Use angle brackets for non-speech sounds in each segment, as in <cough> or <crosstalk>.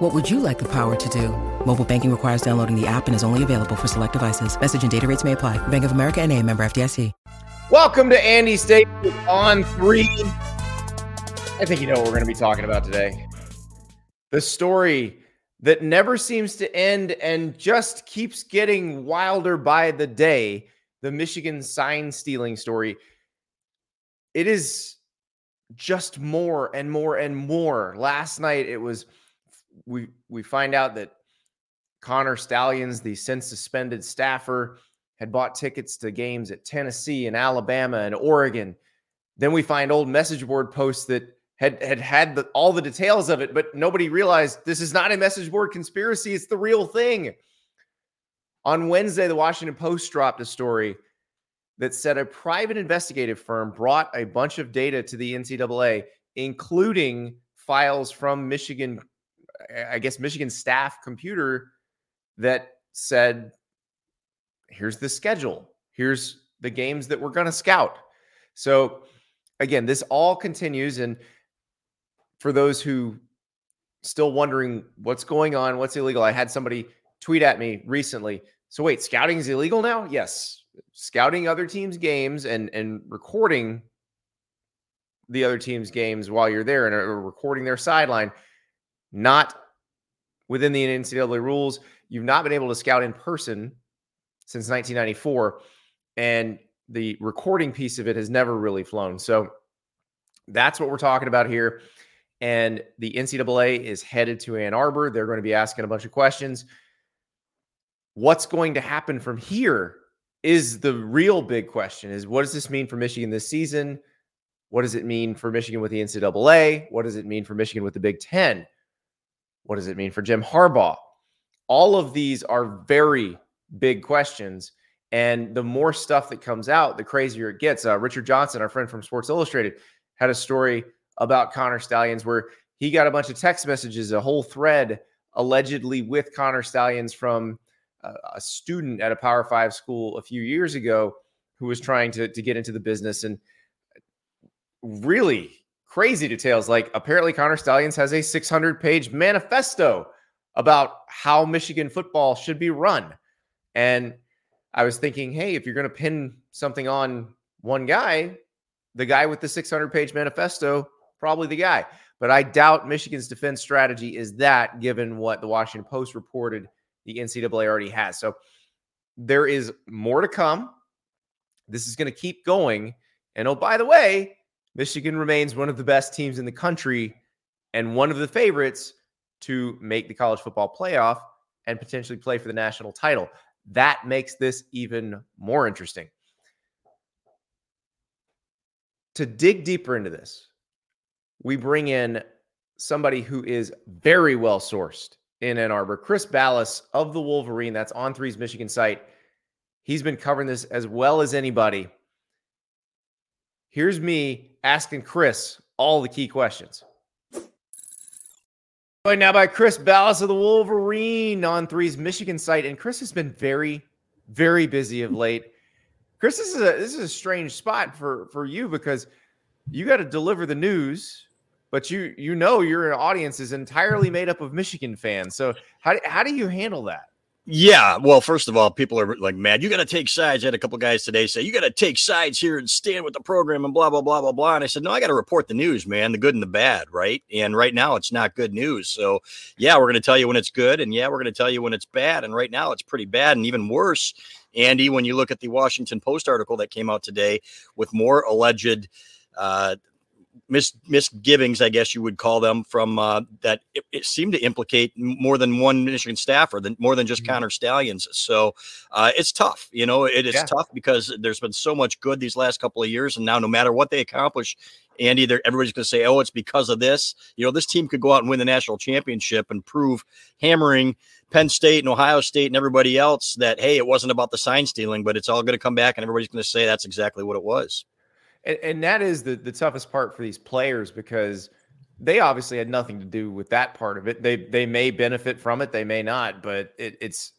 What would you like the power to do? Mobile banking requires downloading the app and is only available for select devices. Message and data rates may apply. Bank of America and a member FDIC. Welcome to Andy State on three. I think you know what we're going to be talking about today. The story that never seems to end and just keeps getting wilder by the day the Michigan sign stealing story. It is just more and more and more. Last night it was we we find out that Connor Stalions, the since suspended staffer, had bought tickets to games at Tennessee and Alabama and Oregon. Then we find old message board posts that had had had the, all the details of it, but nobody realized this is not a message board conspiracy. It's the real thing. On Wednesday, the Washington Post dropped a story that said a private investigative firm brought a bunch of data to the NCAA, including files from Michigan, I guess Michigan staff computer that said here's the schedule. Here's the games that we're going to scout. So again, this all continues. And for those who still wondering what's going on, what's illegal, I had somebody tweet at me recently. So wait, scouting is illegal now? Yes. Scouting other teams' games and and recording the other team's games while you're there and recording their sideline, not within the NCAA rules. You've not been able to scout in person since 1994. And the recording piece of it has never really flown. So that's what we're talking about here. And the NCAA is headed to Ann Arbor. They're going to be asking a bunch of questions. What's going to happen from here is the real big question is what does this mean for Michigan this season? What does it mean for Michigan with the NCAA? What does it mean for Michigan with the Big Ten? What does it mean for Jim Harbaugh? All of these are very big questions. And the more stuff that comes out, the crazier it gets. Uh, Richard Johnson, our friend from Sports Illustrated, had a story about Connor Stalions where he got a bunch of text messages, a whole thread allegedly with Connor Stalions from uh, a student at a Power Five school a few years ago who was trying to, to get into the business. And really crazy details like apparently Connor Stalions has a 600 page manifesto about how Michigan football should be run. And I was thinking, hey, if you're going to pin something on one guy, the guy with the 600 page manifesto, probably the guy. But I doubt Michigan's defense strategy is that, given what the Washington Post reported the NCAA already has. So there is more to come. This is going to keep going. And oh, by the way, Michigan remains one of the best teams in the country and one of the favorites to make the college football playoff and potentially play for the national title. That makes this even more interesting. To dig deeper into this, we bring in somebody who is very well sourced in Ann Arbor, Chris Balas of the Wolverine. That's on three's Michigan site. He's been covering this as well as anybody. Here's me asking Chris all the key questions. Joined now by Chris Balas of the Wolverine on three's Michigan site. And Chris has been very, very busy of late. Chris, this is a this is a strange spot for for you because you got to deliver the news, but you you know your audience is entirely made up of Michigan fans. So how how do you handle that? Yeah, well, first of all, people are like mad. You got to take sides. I had a couple guys today say you got to take sides here and stand with the program and blah blah blah blah blah. And I said, no, I got to report the news, man, the good and the bad, right? And right now, it's not good news. So yeah, we're going to tell you when it's good, and yeah, we're going to tell you when it's bad. And right now, it's pretty bad, and even worse, Andy, when you look at the Washington Post article that came out today with more alleged. Uh, mis- misgivings, I guess you would call them, from uh, that it, it, seemed to implicate more than one Michigan staffer, than more than just mm-hmm. Connor Stalions. So uh, it's tough. You know, it is yeah. tough because there's been so much good these last couple of years, and now no matter what they accomplish, Andy, everybody's going to say, "Oh, it's because of this." You know, this team could go out and win the national championship and prove hammering Penn State and Ohio State and everybody else that hey, it wasn't about the sign stealing, but it's all going to come back, and everybody's going to say that's exactly what it was. And, and that is the the toughest part for these players because they obviously had nothing to do with that part of it. They they may benefit from it, they may not, but it, it's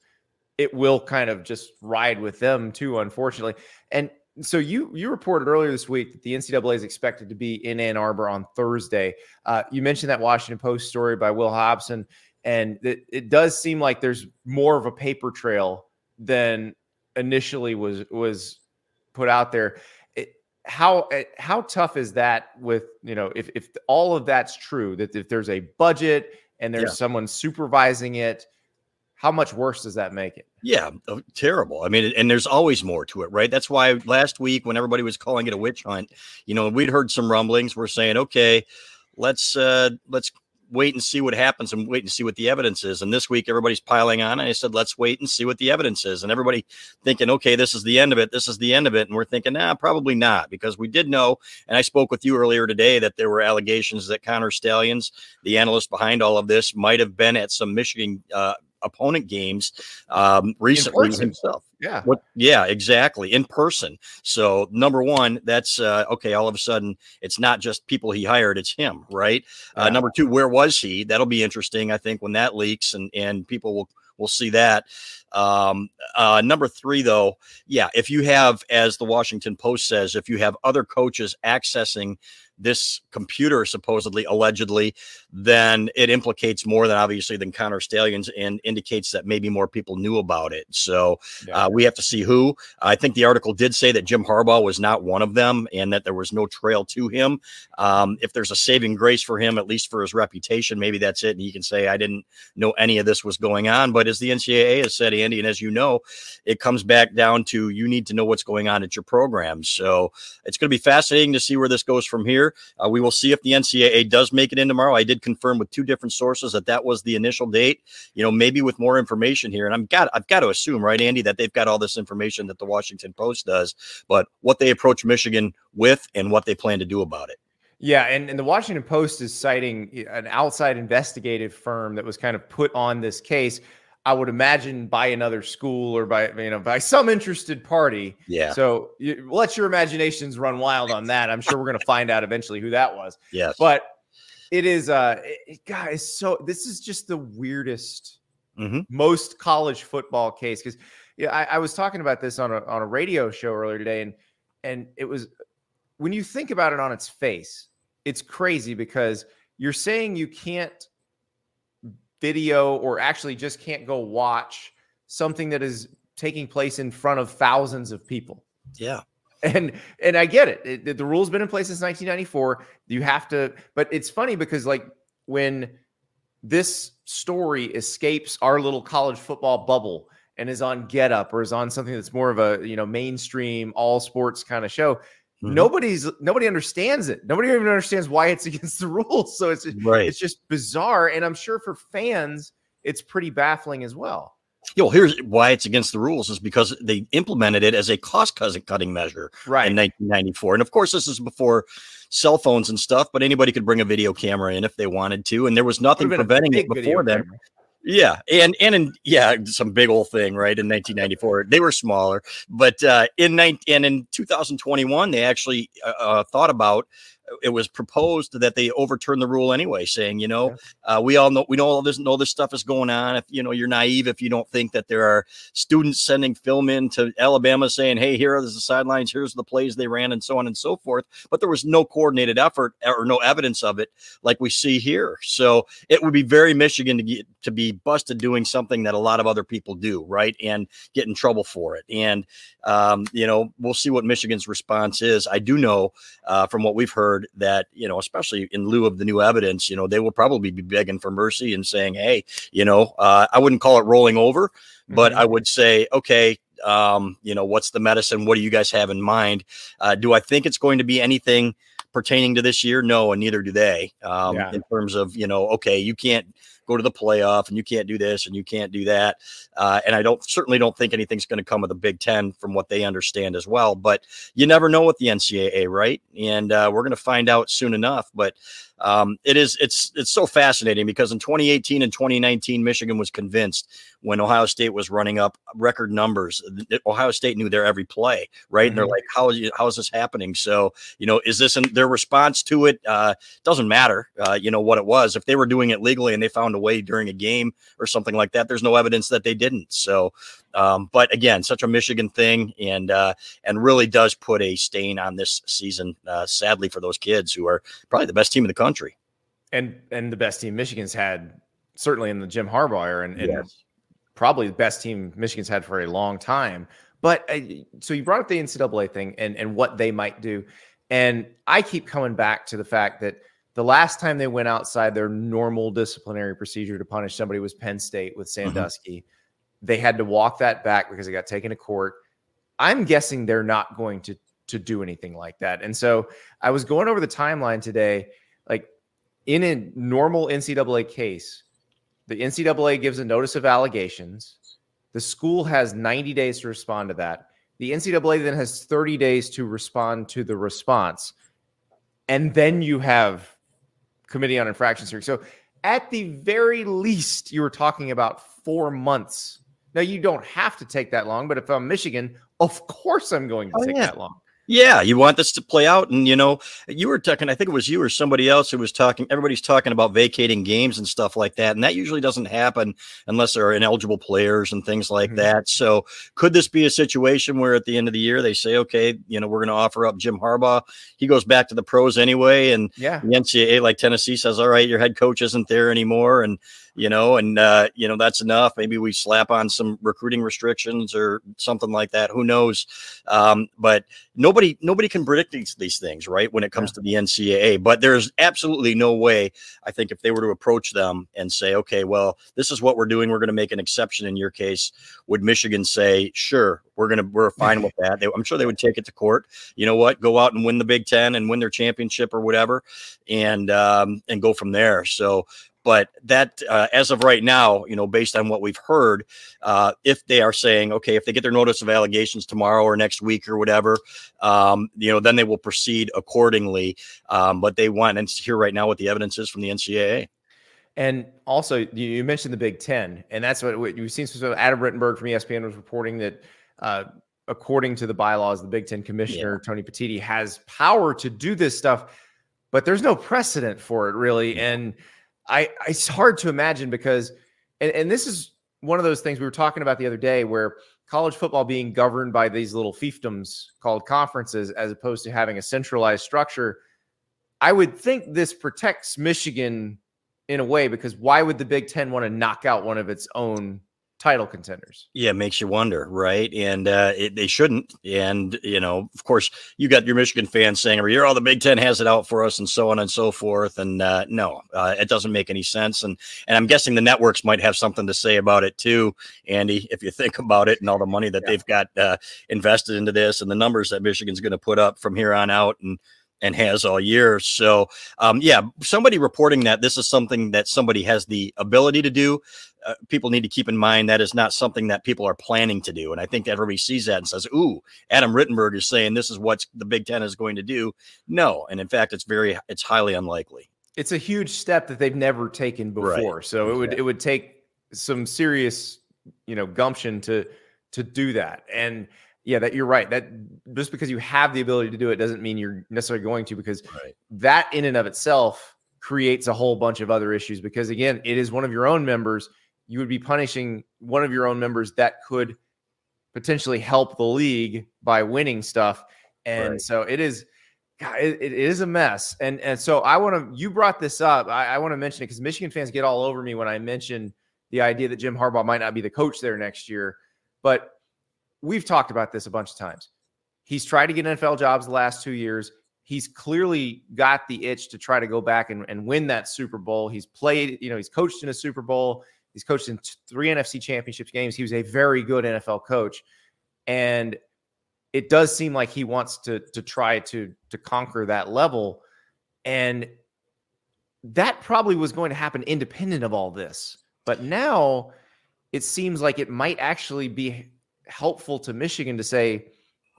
it will kind of just ride with them too, unfortunately. And so you you reported earlier this week that the NCAA is expected to be in Ann Arbor on Thursday. Uh, you mentioned that Washington Post story by Will Hobson, and it, it does seem like there's more of a paper trail than initially was was put out there how eh, how tough is that with you know if if all of that's true that if there's a budget and there's yeah. someone supervising it how much worse does that make it? Yeah oh, terrible. I mean and there's always more to it right? That's why last week when everybody was calling it a witch hunt you know we'd heard some rumblings. We're saying okay let's uh let's wait and see what happens and wait and see what the evidence is. And this week, everybody's piling on. And I said, let's wait and see what the evidence is. And everybody thinking, okay, this is the end of it. This is the end of it. And we're thinking, nah, probably not, because we did know. And I spoke with you earlier today that there were allegations that Connor Stalions, the analyst behind all of this, might have been at some Michigan uh, opponent games um, recently himself. Yeah. What? Yeah, exactly. In person. So number one, that's uh, okay. All of a sudden, it's not just people he hired; it's him, right? Uh, yeah. Uh, number two, where was he? That'll be interesting. I think when that leaks, and and people will we'll see that. Um, uh, number three, though, yeah, if you have, as the Washington Post says, if you have other coaches accessing this computer supposedly allegedly then it implicates more than obviously than Connor Stalions and indicates that maybe more people knew about it. So yeah. uh, we have to see who. I think the article did say that Jim Harbaugh was not one of them and that there was no trail to him. Um, if there's a saving grace for him, at least for his reputation, maybe that's it. And he can say, I didn't know any of this was going on. But as the NCAA has said, Andy, and as you know, it comes back down to you need to know what's going on at your program. So it's going to be fascinating to see where this goes from here. Uh, we will see if the NCAA does make it in tomorrow. I did confirm with two different sources that that was the initial date. You know, maybe with more information here, and I'm got I've got to assume, right, Andy, that they've got all this information that the Washington Post does, but what they approach Michigan with and what they plan to do about it. Yeah, and, and the Washington Post is citing an outside investigative firm that was kind of put on this case. I would imagine by another school or by you know by some interested party. Yeah. So you, let your imaginations run wild on that. I'm sure we're going to find out eventually who that was. Yes. But it is uh it, guys so this is just the weirdest mm-hmm. most college football case because yeah I, I, was talking about this on a on a radio show earlier today and and it was when you think about it on its face it's crazy because you're saying you can't video or actually just can't go watch something that is taking place in front of thousands of people yeah and and I get it. it. The rule's been in place since 1994. You have to, but it's funny because like when this story escapes our little college football bubble and is on Get Up or is on something that's more of a you know mainstream all sports kind of show. Mm-hmm. Nobody's nobody understands it. Nobody even understands why it's <laughs> against the rules. So it's right. it's just bizarre, and I'm sure for fans it's pretty baffling as well. Yo, here's why it's against the rules is because they implemented it as a cost cutting measure right. in 1994. And of course, this is before cell phones and stuff, but anybody could bring a video camera in if they wanted to. And there was nothing preventing it before then. Camera. Yeah, and and in yeah, some big old thing, right? In 1994, they were smaller, but uh, in 19 and in 2021, they actually uh, uh, thought about it was proposed that they overturn the rule anyway, saying, you know, uh, we all know we know all this know this stuff is going on. If you know you're naive if you don't think that there are students sending film in to Alabama saying, hey, here are the sidelines, here's the plays they ran, and so on and so forth. But there was no coordinated effort or no evidence of it like we see here. So it would be very Michigan to get to be busted doing something that a lot of other people do, right, and get in trouble for it. And um, you know, we'll see what Michigan's response is. I do know uh, from what we've heard that, you know, especially in lieu of the new evidence, you know, they will probably be begging for mercy and saying, hey, you know, uh, I wouldn't call it rolling over, mm-hmm. but I would say, okay, um, you know, what's the medicine? What do you guys have in mind? Uh, do I think it's going to be anything pertaining to this year, no, and neither do they. Um, yeah. In terms of you know, okay, you can't go to the playoff and you can't do this and you can't do that. Uh, and I don't certainly don't think anything's going to come of the Big Ten from what they understand as well. But you never know with the NCAA, right? And uh, we're going to find out soon enough. But um, it is it's it's so fascinating because in 2018 and 2019, Michigan was convinced when Ohio State was running up record numbers. Ohio State knew their every play, right? Mm-hmm. And they're mm-hmm. like, how is how is this happening? So you know, is this in their response to it? Uh, doesn't matter, uh, you know what it was. If they were doing it legally and they found a way during a game or something like that, there's no evidence that they didn't. So um, but again, such a Michigan thing, and uh, and really does put a stain on this season. Uh, sadly, for those kids who are probably the best team in the country, and and the best team Michigan's had certainly in the Jim Harbaugh era, and, and yes. probably the best team Michigan's had for a long time. But uh, so you brought up the NCAA thing and and what they might do, and I keep coming back to the fact that the last time they went outside their normal disciplinary procedure to punish somebody was Penn State with mm-hmm. Sandusky. Mm-hmm they had to walk that back because they got taken to court. I'm guessing they're not going to to do anything like that. And so I was going over the timeline today. Like in a normal NCAA case, the NCAA gives a notice of allegations. The school has 90 days to respond to that. The NCAA then has 30 days to respond to the response. And then you have committee on infractions hearing. So at the very least, you were talking about four months now you don't have to take that long, but if I'm Michigan, of course I'm going to oh, take yeah. that long. Yeah, you want this to play out. And, you know, you were talking, I think it was you or somebody else who was talking, everybody's talking about vacating games and stuff like that. And that usually doesn't happen unless there are ineligible players and things like mm-hmm. that. So could this be a situation where at the end of the year they say, okay, you know, we're going to offer up Jim Harbaugh? He goes back to the pros anyway. And yeah, the NCAA, like Tennessee, says, all right, your head coach isn't there anymore. And, you know, and uh, you know that's enough. Maybe we slap on some recruiting restrictions or something like that. Who knows? Um, but nobody nobody can predict these, these things, right? When it comes yeah. to the NCAA, but there's absolutely no way. I think if they were to approach them and say, okay, well, this is what we're doing, we're going to make an exception in your case. Would Michigan say, sure, we're gonna we're fine <laughs> with that? They, I'm sure they would take it to court. You know what? Go out and win the Big Ten and win their championship or whatever, and um, and go from there. So but that, uh, as of right now, you know, based on what we've heard, uh, if they are saying, okay, if they get their notice of allegations tomorrow or next week or whatever, um, you know, then they will proceed accordingly. Um, but they want and hear right now what the evidence is from the NCAA. And also, you mentioned the Big Ten, and that's what you've seen. So Adam Rittenberg from ESPN was reporting that, uh, according to the bylaws, the Big Ten commissioner yeah. Tony Petitti has power to do this stuff, but there's no precedent for it really. And I it's hard to imagine because and, and this is one of those things we were talking about the other day where college football being governed by these little fiefdoms called conferences as opposed to having a centralized structure. I would think this protects Michigan in a way because why would the Big Ten want to knock out one of its own title contenders. Yeah, it makes you wonder, right? And uh, it, they shouldn't. And you know, of course, you got your Michigan fans saying every year, "Oh, the Big Ten has it out for us," and so on and so forth. And uh, no, uh, it doesn't make any sense. And and I'm guessing the networks might have something to say about it too, Andy. If you think about it and all the money that yeah. they've got uh, invested into this and the numbers that Michigan's going to put up from here on out, and and has all year. So, um, yeah, somebody reporting that this is something that somebody has the ability to do. Uh, people need to keep in mind that is not something that people are planning to do. And I think everybody sees that and says, "Ooh, Adam Rittenberg is saying this is what the Big Ten is going to do." No, and in fact, it's very, it's highly unlikely. It's a huge step that they've never taken before. Right. So it would, it would take some serious, you know, gumption to to do that. And yeah, that you're right. That just because you have the ability to do it doesn't mean you're necessarily going to, because right. that in and of itself creates a whole bunch of other issues. Because again, it is one of your own members. You would be punishing one of your own members that could potentially help the league by winning stuff. And right. so it is, it, it is a mess. And and so I want to. You brought this up. I, I want to mention it because Michigan fans get all over me when I mention the idea that Jim Harbaugh might not be the coach there next year. But we've talked about this a bunch of times. He's tried to get NFL jobs the last two years. He's clearly got the itch to try to go back and, and win that Super Bowl. He's played, you know, he's coached in a Super Bowl. He's coached in three NFC championships games. He was a very good NFL coach. And it does seem like he wants to to try to to conquer that level, and that probably was going to happen independent of all this. But now it seems like it might actually be helpful to Michigan to say,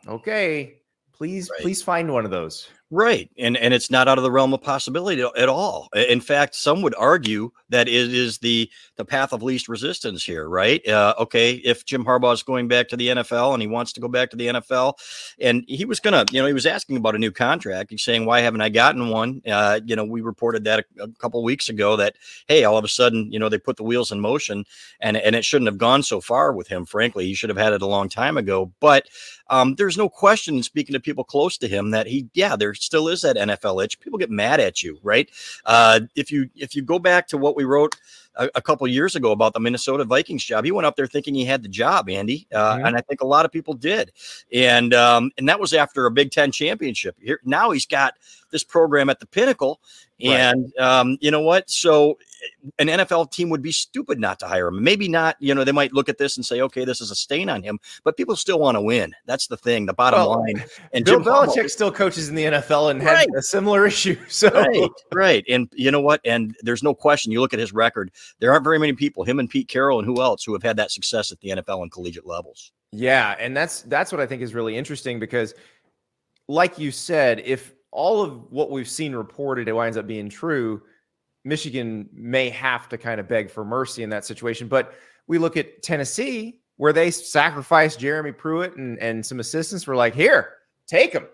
okay, please, right. please find one of those. Right. And and it's not out of the realm of possibility at all. In fact, some would argue that it is the the path of least resistance here, right? Uh, okay, if Jim Harbaugh is going back to the NFL and he wants to go back to the NFL, and he was gonna, you know, he was asking about a new contract. He's saying, "Why haven't I gotten one?" Uh, you know, we reported that a, a couple weeks ago that hey, all of a sudden, you know, they put the wheels in motion, and and it shouldn't have gone so far with him. Frankly, he should have had it a long time ago. But um, there's no question, speaking to people close to him, that he, yeah, there still is that NFL itch. People get mad at you, right? Uh, if you if you go back to what we wrote a, a couple years ago about the Minnesota Vikings job. He went up there thinking he had the job, Andy, uh, mm-hmm. and I think a lot of people did. And um, and that was after a Big Ten championship. Here now he's got this program at the pinnacle, and right. um, you know what? So an NFL team would be stupid not to hire him. Maybe not, you know, they might look at this and say, okay, this is a stain on him, but people still want to win. That's the thing, the bottom well, line. And Bill Jim Belichick Harbaugh, still coaches in the NFL and right. had a similar <laughs> issue. So right, right. And you know what? And there's no question. You look at his record, there aren't very many people, him and Pete Carroll and who else, who have had that success at the NFL and collegiate levels. Yeah. And that's that's what I think is really interesting because like you said, if all of what we've seen reported it winds up being true Michigan may have to kind of beg for mercy in that situation. But we look at Tennessee, where they sacrificed Jeremy Pruitt and, and some assistants were like, here, take them,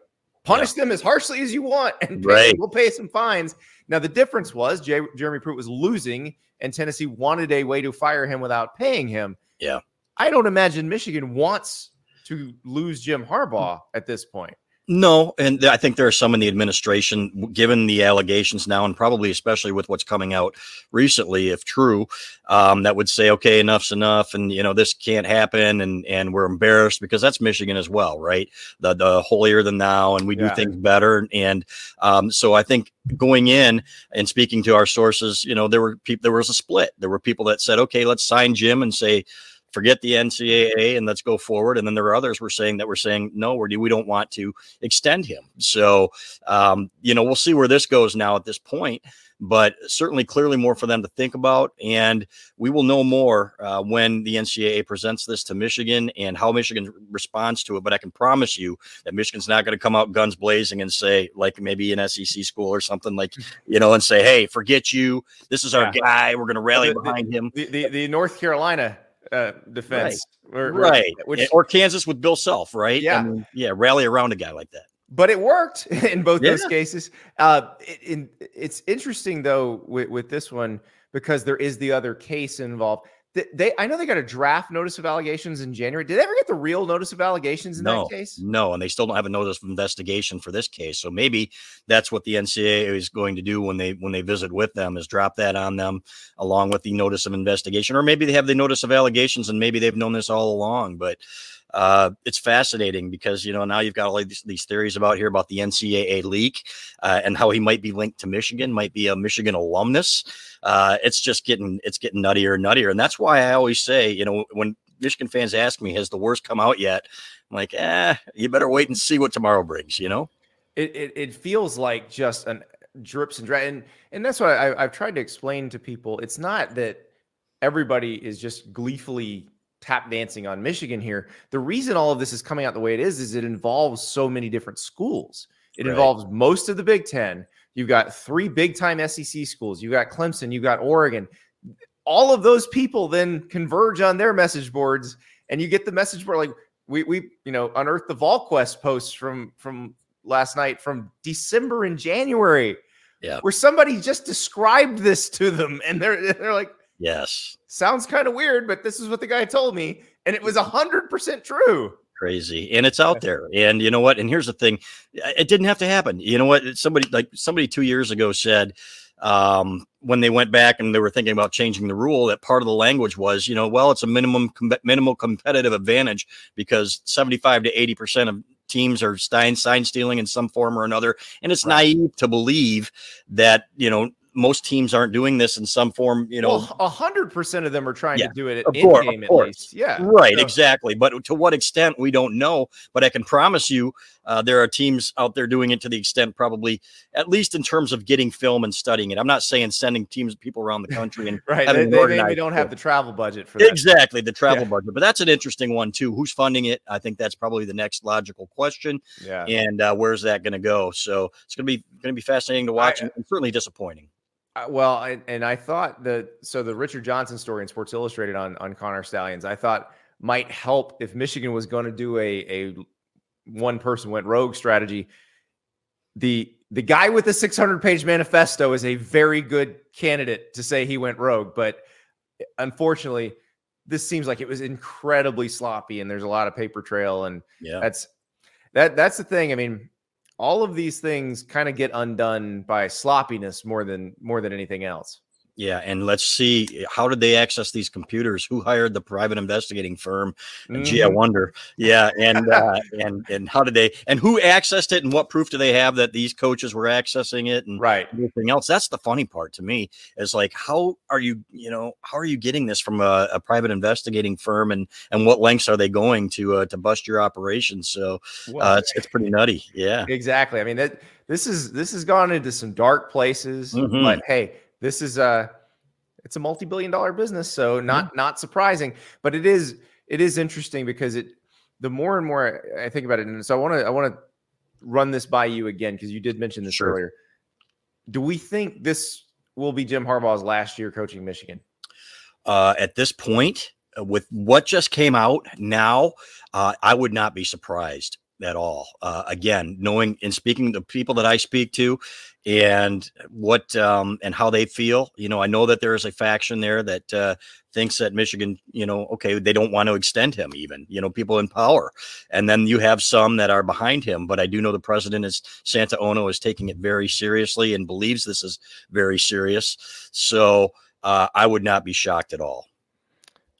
punish yeah. them as harshly as you want, and pay, right. we'll pay some fines. Now, the difference was J- Jeremy Pruitt was losing, and Tennessee wanted a way to fire him without paying him. Yeah. I don't imagine Michigan wants to lose Jim Harbaugh at this point. No, and I think there are some in the administration, given the allegations now, and probably especially with what's coming out recently, if true, um, that would say, okay, enough's enough, and you know this can't happen, and and we're embarrassed because that's Michigan as well, right? The the holier than thou, and we do things better, and um, so I think going in and speaking to our sources, you know, there were people, there was a split. There were people that said, okay, let's sign Jim and say forget the NCAA and let's go forward. And then there are others we're saying that we're saying no, we we don't want to extend him. So um, you know we'll see where this goes now at this point. But certainly, clearly more for them to think about, and we will know more uh, when the NCAA presents this to Michigan and how Michigan responds to it. But I can promise you that Michigan's not going to come out guns blazing and say, like maybe an SEC school or something like, you know, and say, "Hey, forget you. This is our yeah. guy. We're going to rally the, behind the, him." The, the, the North Carolina uh, defense, right? Or, right. Which, or Kansas with Bill Self, right? Yeah, I mean, yeah. Rally around a guy like that. But it worked <laughs> in both yeah. those cases. Uh, it, in, it's interesting though with, with this one because there is the other case involved they I know they got a draft notice of allegations in January. Did they ever get the real notice of allegations in no, that case? No, and they still don't have a notice of investigation for this case. So maybe that's what the NCAA is going to do when they when they visit with them is drop that on them along with the notice of investigation, or maybe they have the notice of allegations and maybe they've known this all along. But uh, it's fascinating because you know now you've got all these, these theories about here about the NCAA leak uh, and how he might be linked to Michigan, might be a Michigan alumnus. Uh, it's just getting it's getting nuttier and nuttier, and that's why I always say, you know, when Michigan fans ask me, "Has the worst come out yet?" I'm like, "Eh, you better wait and see what tomorrow brings." You know, it it, it feels like just an drips and drag, and and that's what I, I've tried to explain to people. It's not that everybody is just gleefully tap dancing on Michigan here. The reason all of this is coming out the way it is is it involves so many different schools. It right. involves most of the Big Ten. You've got three big time SEC schools. You've got Clemson. You've got Oregon. All of those people then converge on their message boards, and you get the message board like we we you know unearthed the VolQuest posts from from last night from December and January. Yeah. Where somebody just described this to them and they're they're like, Yes. Sounds kind of weird, but this is what the guy told me. And it was a hundred percent true. Crazy. And it's out there. And you know what? And here's the thing. It didn't have to happen. You know what? Somebody like somebody two years ago said, um, when they went back and they were thinking about changing the rule, that part of the language was, you know, well, it's a minimum com- minimal competitive advantage because 75 to 80 percent of teams are sign sign stealing in some form or another, and it's right. naive to believe that you know most teams aren't doing this in some form. You know, a hundred percent of them are trying Yeah, to do it in course, game at least. Yeah, Right, So- exactly. But to what extent, we don't know. But I can promise you, uh, there are teams out there doing it to the extent, probably at least in terms of getting film and studying it. I'm not saying sending teams of people around the country and <laughs> Right, they, they maybe don't have the travel budget for that. exactly the travel Yeah. budget. But that's an interesting one too. Who's funding it? I think that's probably the next logical question. Yeah, And uh, where's that going to go? So it's going to be going to be fascinating to watch I- and certainly disappointing. Uh, well, I, and I thought that so the Richard Johnson story in Sports Illustrated on on Connor Stalions, I thought might help if Michigan was going to do a a one person went rogue strategy. The the guy with the 600 page manifesto is a very good candidate to say he went rogue, but unfortunately, this seems like it was incredibly sloppy, and there's a lot of paper trail, and Yeah. that's that that's the thing. I mean, all of these things kind of get undone by sloppiness more than more than anything else. Yeah, and let's see how did they access these computers? Who hired the private investigating firm? Uh, Gee, I Mhm. wonder. Yeah, and uh, and and how did they? And who accessed it? And what proof do they have that these coaches were accessing it? And Right. everything else. That's the funny part to me. Is like, how are you? You know, how are you getting this from a, a private investigating firm? And and what lengths are they going to uh, to bust your operations? So uh, it's it's pretty nutty. Yeah. exactly. I mean that this is this has gone into some dark places, Mhm. but hey, this is a it's a multi-billion dollar business, so not not surprising, but it is it is interesting because it the more and more I I think about it, and so I want to I want to run this by you again because you did mention this Sure. earlier. Do we think this will be Jim Harbaugh's last year coaching Michigan? uh, at this point, uh, with what just came out now, uh, I would not be surprised at all. Uh, again, knowing and speaking to the people that I speak to, and what um, and how they feel, you know, I know that there is a faction there that uh, thinks that Michigan, you know, okay, they don't want to extend him, even, you know, people in power, and then you have some that are behind him. But I do know the president is Santa Ono is taking it very seriously and believes this is very serious. So uh, I would not be shocked at all.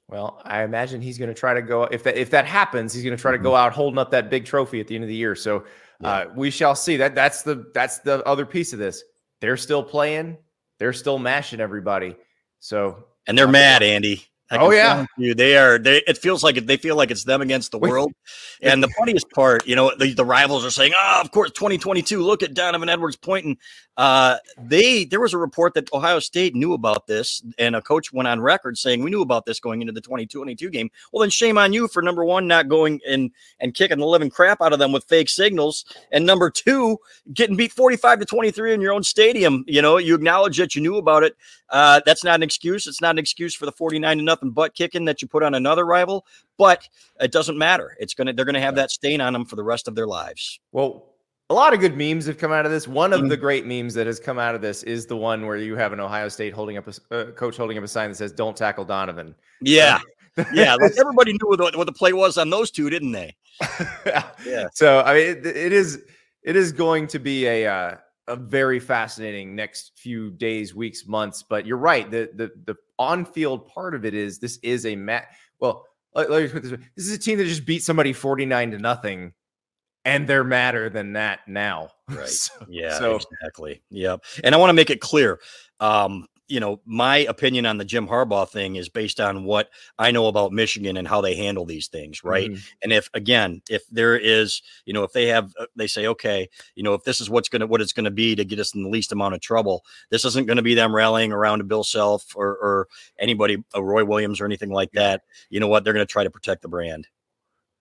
Well, I imagine he's going to try to go if that if that happens, he's going to try to Mm-hmm. go out holding up that big trophy at the end of the year. So uh, we shall see. That that's the that's the other piece of this. They're still playing. They're still mashing everybody. So and they're mad, Andy. I Oh, yeah. you, they are. They it feels like they feel like it's them against the world. And the funniest part, you know, the, the rivals are saying, "Oh, of course, 2022. Look at Donovan Edwards pointing." Uh, they there was a report that Ohio State knew about this, and a coach went on record saying, "We knew about this going into the 2022 game." Well, then shame on you for number one not going and and kicking the living crap out of them with fake signals, and number two getting beat 45 to 23 in your own stadium. You know, you acknowledge that you knew about it. Uh, that's not an excuse. It's not an excuse for the 49 to nothing butt kicking that you put on another rival, but it doesn't matter. It's gonna they're gonna have that stain on them for the rest of their lives. well, a lot of good memes have come out of this. One of Mhm. the great memes that has come out of this is the one where you have an Ohio State holding up a uh, coach holding up a sign that says "Don't tackle Donovan." Yeah, <laughs> yeah. Like everybody knew what, what the play was on those two, didn't they? <laughs> Yeah. So I mean, it, it is it is going to be a uh, a very fascinating next few days, weeks, months. But you're right. The the the on field part of it is this is a mat. Well, let, let me put this way: this is a team that just beat somebody 49 to nothing, and they're madder than that now. <laughs> Right. So- Yeah, So- exactly. Yep. And I want to make it clear. Um, you know, my opinion on the Jim Harbaugh thing is based on what I know about Michigan and how they handle these things, right? Mhm. And if again, if there is, you know, if they have, uh, they say, okay, you know, if this is what's gonna what it's gonna be to get us in the least amount of trouble, this isn't gonna be them rallying around a Bill Self or or anybody, uh, Roy Williams or anything like that. You know what? They're gonna try to protect the brand.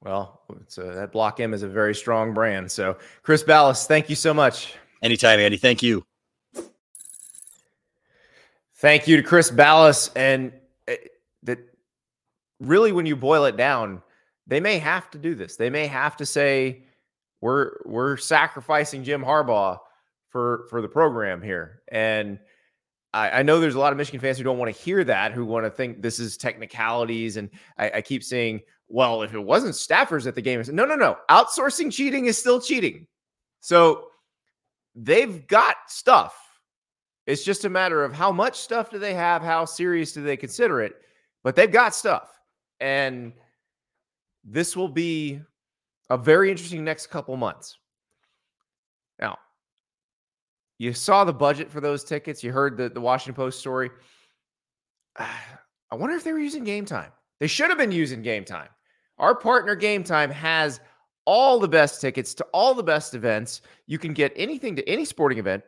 Well, it's a, that Block M is a very strong brand. So, Chris Balas, thank you so much. Anytime, Andy. Thank you. Thank you to Chris Balas. And uh, that really, when you boil it down, they may have to do this. They may have to say, "We're we're sacrificing Jim Harbaugh for for the program here." And I, I know there's a lot of Michigan fans who don't want to hear that, who want to think this is technicalities. And I, I keep saying, "Well, if it wasn't staffers at the game, said, no, no, no. Outsourcing cheating is still cheating." So they've got stuff. It's just a matter of how much stuff do they have, how serious do they consider it, but they've got stuff. And this will be a very interesting next couple months. Now, you saw the budget for those tickets. You heard the, the Washington Post story. <sighs> I wonder if they were using game time. They should have been using game time. Our partner Game Time has all the best tickets to all the best events. You can get anything to any sporting event,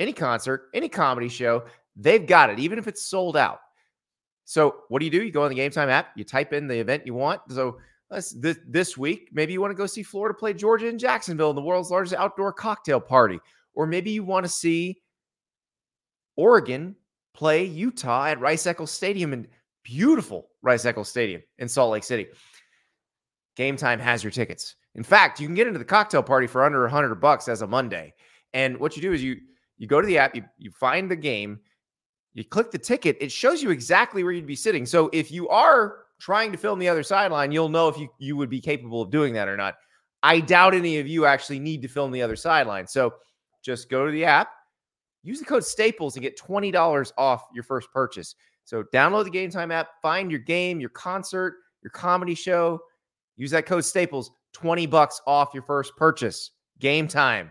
any concert, any comedy show. They've got it, even if it's sold out. So, what do you do? You go on the Game Time app, you type in the event you want. So, this, this week, maybe you want to go see Florida play Georgia in Jacksonville in the world's largest outdoor cocktail party. Or maybe you want to see Oregon play Utah at Rice Eccles Stadium in beautiful Rice Eccles Stadium in Salt Lake City. Game Time has your tickets. In fact, you can get into the cocktail party for under 100 bucks as a Monday. And what you do is you you go to the app, you, you find the game, you click the ticket, it shows you exactly where you'd be sitting. So if you are trying to film the other sideline, you'll know if you, you would be capable of doing that or not. I doubt any of you actually need to film the other sideline. So just go to the app, use the code Staples and get $20 off your first purchase. So download the Game Time app, find your game, your concert, your comedy show. Use that code Staples, 20 bucks off your first purchase. Game Time.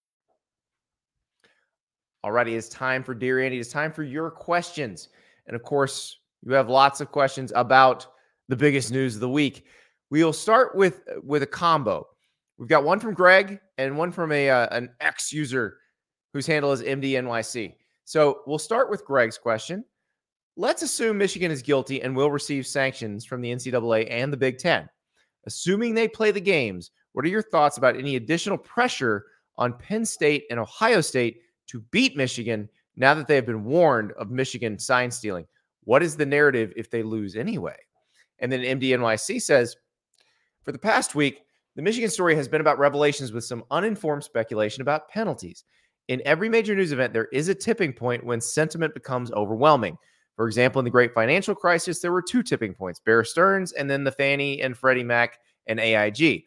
Alrighty, it's time for Dear Andy. It's time for your questions. And of course, you have lots of questions about the biggest news of the week. We'll start with with a combo. We've got one from Greg and one from a uh, an ex user whose handle is MDNYC. So we'll start with Greg's question. Let's assume Michigan is guilty and will receive sanctions from the NCAA and the Big Ten. Assuming they play the games, what are your thoughts about any additional pressure on Penn State and Ohio State to beat Michigan now that they have been warned of Michigan sign stealing. What is the narrative if they lose anyway? And then MDNYC says, for the past week, the Michigan story has been about revelations with some uninformed speculation about penalties. In every major news event, there is a tipping point when sentiment becomes overwhelming. For example, in the great financial crisis, there were two tipping points Bear Stearns and then the Fannie and Freddie Mac and AIG.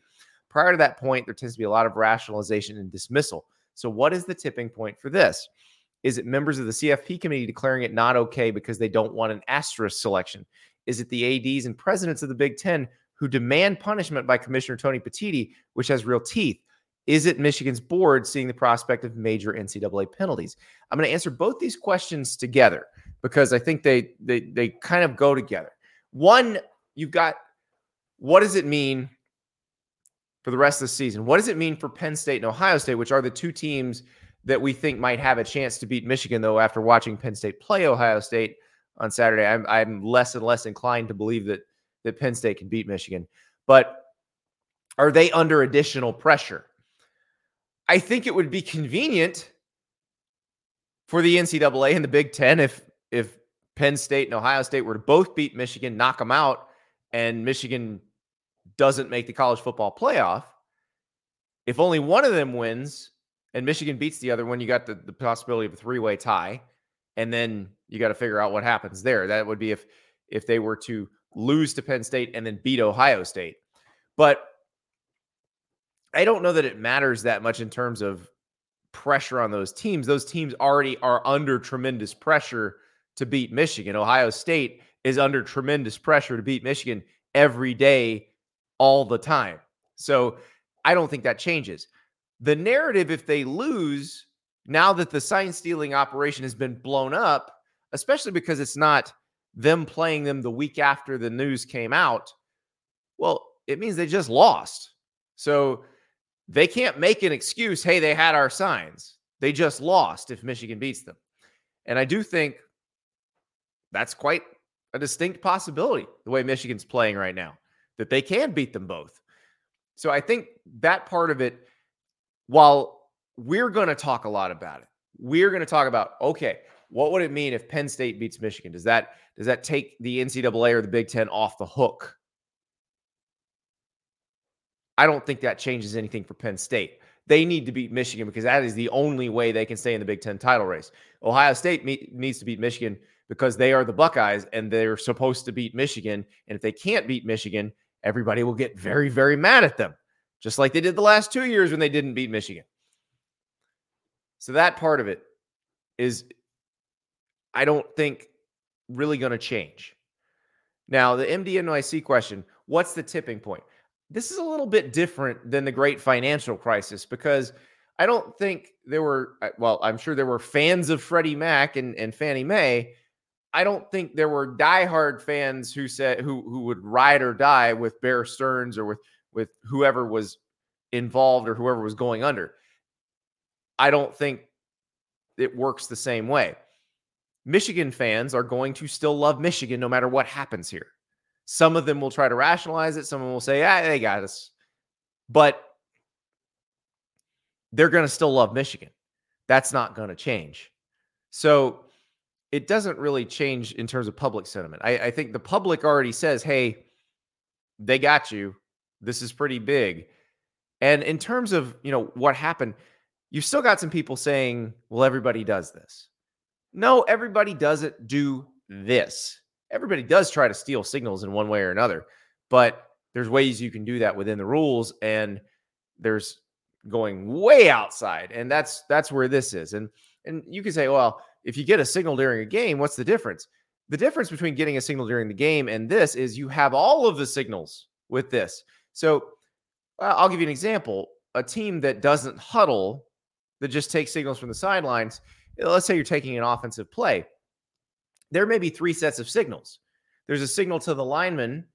Prior to that point, there tends to be a lot of rationalization and dismissal. So, what is the tipping point for this? Is it members of the CFP committee declaring it not okay because they don't want an asterisk selection? Is it the ADs and presidents of the Big Ten who demand punishment by Commissioner Tony Petitti, which has real teeth? Is it Michigan's board seeing the prospect of major NCAA penalties? I'm going to answer both these questions together because I think they they they kind of go together. One, you've got what does it mean for the rest of the season. What does it mean for Penn State and Ohio State, which are the two teams that we think might have a chance to beat Michigan, though, after watching Penn State play Ohio State on Saturday? I'm, I'm less and less inclined to believe that, that Penn State can beat Michigan. But are they under additional pressure? I think it would be convenient for the NCAA and the Big Ten if if Penn State and Ohio State were to both beat Michigan, knock them out, and Michigan doesn't make the college football playoff, if only one of them wins and Michigan beats the other one, you got the, the possibility of a three way tie. And then you got to figure out what happens there. That would be if if they were to lose to Penn State and then beat Ohio State. But I don't know that it matters that much in terms of pressure on those teams. Those teams already are under tremendous pressure to beat Michigan. Ohio State is under tremendous pressure to beat Michigan every day all the time. So I don't think that changes. The narrative, if they lose, now that the sign stealing operation has been blown up, especially because it's not them playing them the week after the news came out, well, it means they just lost. So they can't make an excuse, hey, they had our signs. They just lost if Michigan beats them. And I do think that's quite a distinct possibility the way Michigan's playing right now that they can beat them both. So I think that part of it, while we're going to talk a lot about it, we're going to talk about okay, what would it mean if Penn State beats Michigan? Does that does that take the NCAA or the Big Ten off the hook? I don't think that changes anything for Penn State. They need to beat Michigan because that is the only way they can stay in the Big Ten title race. Ohio State needs to beat Michigan because they are the Buckeyes and they're supposed to beat Michigan. And if they can't beat Michigan, everybody will get very, very mad at them, just like they did the last two years when they didn't beat Michigan. So that part of it is, I don't think, really going to change. Now, the MDNYC question what's the tipping point? This is a little bit different than the great financial crisis because I don't think there were, uh, well, I'm sure there were fans of Freddie Mac and, and Fannie Mae. I don't think there were diehard fans who said who who would ride or die with Bear Stearns or with with whoever was involved or whoever was going under. I don't think it works the same way. Michigan fans are going to still love Michigan no matter what happens here. Some of them will try to rationalize it. Some will say, ah, they got us. But they're going to still love Michigan. That's not going to change. So it doesn't really change in terms of public sentiment. I, I think the public already says, hey, they got you. This is pretty big. And in terms of, you know, what happened, you've still got some people saying, well, everybody does this. No, everybody doesn't do this. Everybody does try to steal signals in one way or another, but there's ways you can do that within the rules and there's going way outside and that's that's where this is. And and you can say, well, if you get a signal during a game, what's the difference? The difference between getting a signal during the game and this is you have all of the signals with this. So uh, I'll give you an example. A team that doesn't huddle, that just takes signals from the sidelines, uh, let's say you're taking an offensive play, there may be three sets of signals. There's a signal to the lineman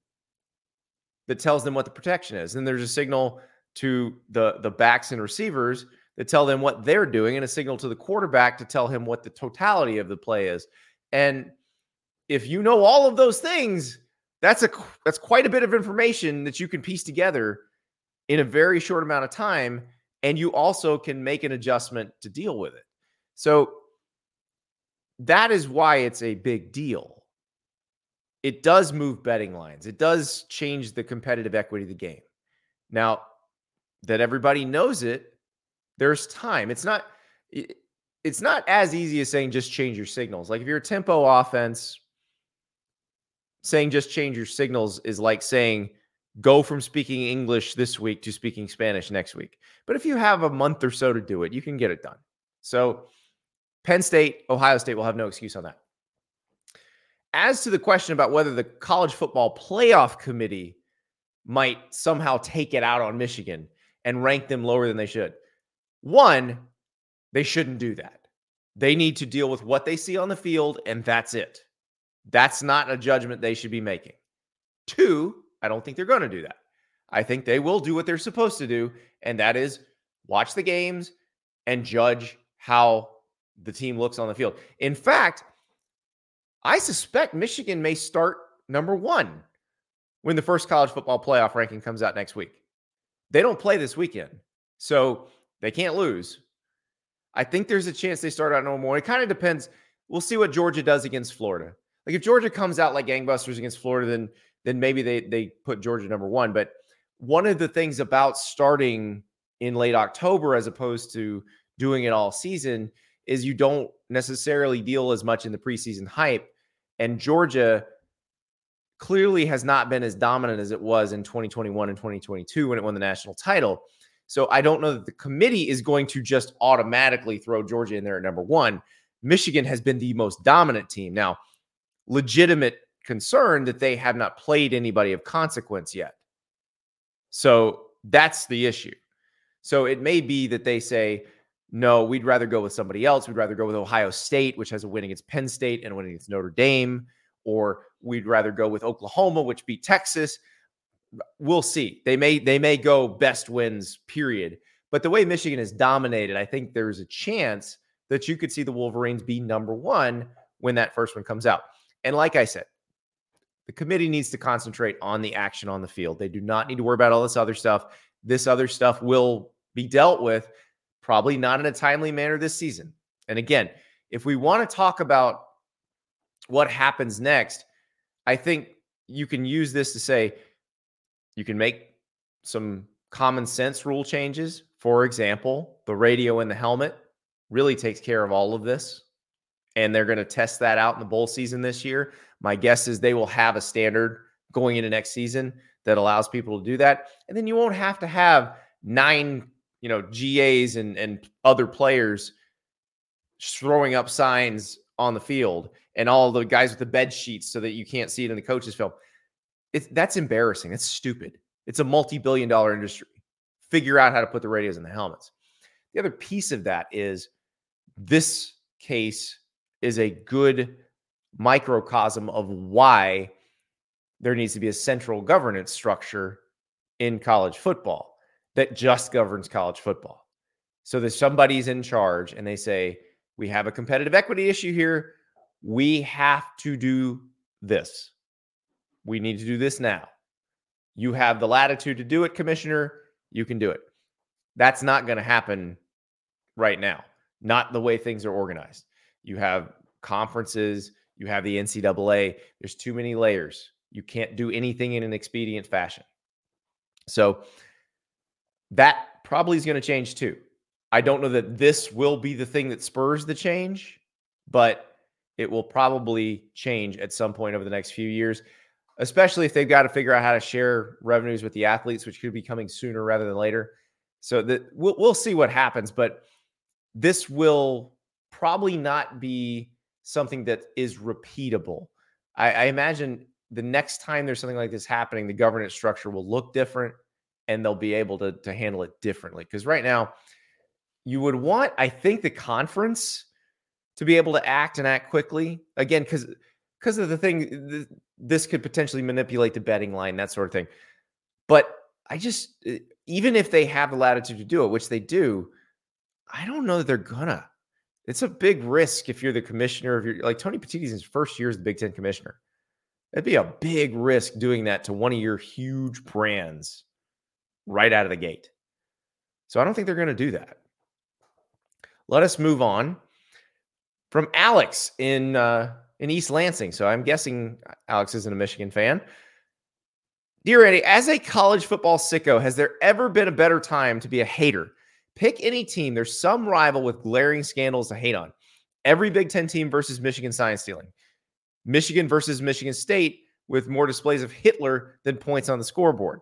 that tells them what the protection is. and there's a signal to the the backs and receivers that tell them what they're doing and a signal to the quarterback to tell him what the totality of the play is. And if you know all of those things, that's a that's quite a bit of information that you can piece together in a very short amount of time and you also can make an adjustment to deal with it. So that is why it's a big deal. It does move betting lines. It does change the competitive equity of the game. Now, that everybody knows it, there's time. It's not it's not as easy as saying just change your signals. Like if you're a tempo offense, saying just change your signals is like saying go from speaking English this week to speaking Spanish next week. But if you have a month or so to do it, you can get it done. So Penn State, Ohio State will have no excuse on that. As to the question about whether the college football playoff committee might somehow take it out on Michigan and rank them lower than they should, one, they shouldn't do that. They need to deal with what they see on the field, and that's it. That's not a judgment they should be making. Two, I don't think they're going to do that. I think they will do what they're supposed to do, and that is watch the games and judge how the team looks on the field. In fact, I suspect Michigan may start number one when the first college football playoff ranking comes out next week. They don't play this weekend, so they can't lose. I think there's a chance they start out one. It kind of depends. We'll see what Georgia does against Florida. Like if Georgia comes out like gangbusters against Florida, then then maybe they they put Georgia number one. But one of the things about starting in late October as opposed to doing it all season is you don't necessarily deal as much in the preseason hype. And Georgia clearly has not been as dominant as it was in 2021 and 2022 when it won the national title. So I don't know that the committee is going to just automatically throw Georgia in there at number one. Michigan has been the most dominant team. Now, legitimate concern that they have not played anybody of consequence yet. So that's the issue. So it may be that they say, no, we'd rather go with somebody else. We'd rather go with Ohio State, which has a win against Penn State and a win against Notre Dame, or we'd rather go with Oklahoma, which beat Texas. We'll see. They may they may go best wins, period. But the way Michigan is dominated, I think there's a chance that you could see the Wolverines be number one when that first one comes out. And like I said, the committee needs to concentrate on the action on the field. They do not need to worry about all this other stuff. This other stuff will be dealt with probably not in a timely manner this season. And again, if we want to talk about what happens next, I think you can use this to say you can make some common sense rule changes for example, the radio in the helmet really takes care of all of this. And they're going to test that out in the bowl season this year. My guess is they will have a standard going into next season that allows people to do that. And then you won't have to have nine, you know, GAs and, and other players throwing up signs on the field and all the guys with the bed sheets so that you can't see it in the coaches' film. It's that's embarrassing. It's stupid. It's a multi-billion dollar industry. Figure out how to put the radios in the helmets. The other piece of that is this case is a good microcosm of why there needs to be a central governance structure in college football that just governs college football. So there's somebody's in charge and they say, we have a competitive equity issue here. We have to do this. We need to do this now. You have the latitude to do it, commissioner. You can do it. That's not going to happen right now, not the way things are organized. You have conferences, you have the NCAA. There's too many layers. You can't do anything in an expedient fashion. So that probably is going to change too. I don't know that this will be the thing that spurs the change, but it will probably change at some point over the next few years, especially if they've got to figure out how to share revenues with the athletes, which could be coming sooner rather than later. So that we'll, we'll see what happens, but this will probably not be something that is repeatable. I, I imagine the next time there's something like this happening, the governance structure will look different and they'll be able to, to handle it differently. Because right now, you would want, I think, the conference to be able to act and act quickly. Again, because because of the thing, this could potentially manipulate the betting line, that sort of thing. But I just, even if they have the latitude to do it, which they do, I don't know that they're gonna. It's a big risk if you're the commissioner of your like Tony Petitti's his first year as the Big Ten commissioner. It'd be a big risk doing that to one of your huge brands right out of the gate. So I don't think they're going to do that. Let us move on from Alex in uh, in East Lansing. So I'm guessing Alex isn't a Michigan fan. Dear Andy, as a college football sicko, has there ever been a better time to be a hater? Pick any team. There's some rival with glaring scandals to hate on. Every Big Ten team versus Michigan science stealing. Michigan versus Michigan State with more displays of Hitler than points on the scoreboard.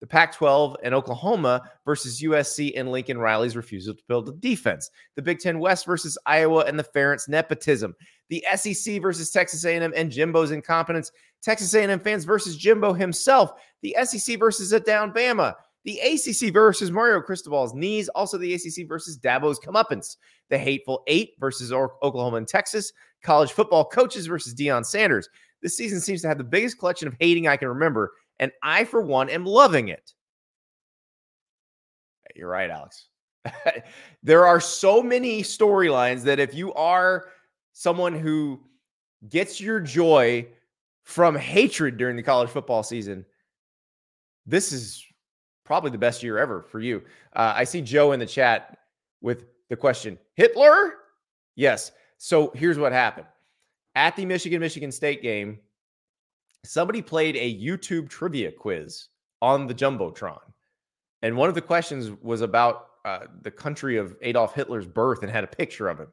The Pac 12 and Oklahoma versus USC and Lincoln Riley's refusal to build a defense. The Big Ten West versus Iowa and the Ferentz nepotism. The SEC versus Texas A&M and Jimbo's incompetence. Texas A&M fans versus Jimbo himself. The SEC versus a down Bama. The ACC versus Mario Cristobal's knees. Also, the ACC versus Dabo's comeuppance. The Hateful Eight versus Oklahoma and Texas. College football coaches versus Deion Sanders. This season seems to have the biggest collection of hating I can remember, and I, for one, am loving it. You're right, Alex. <laughs> there are so many storylines that if you are someone who gets your joy from hatred during the college football season, this is probably the best year ever for you. Uh, I see Joe in the chat with the question Hitler? Yes. So here's what happened at the Michigan Michigan State game. Somebody played a YouTube trivia quiz on the Jumbotron. And one of the questions was about uh, the country of Adolf Hitler's birth and had a picture of him.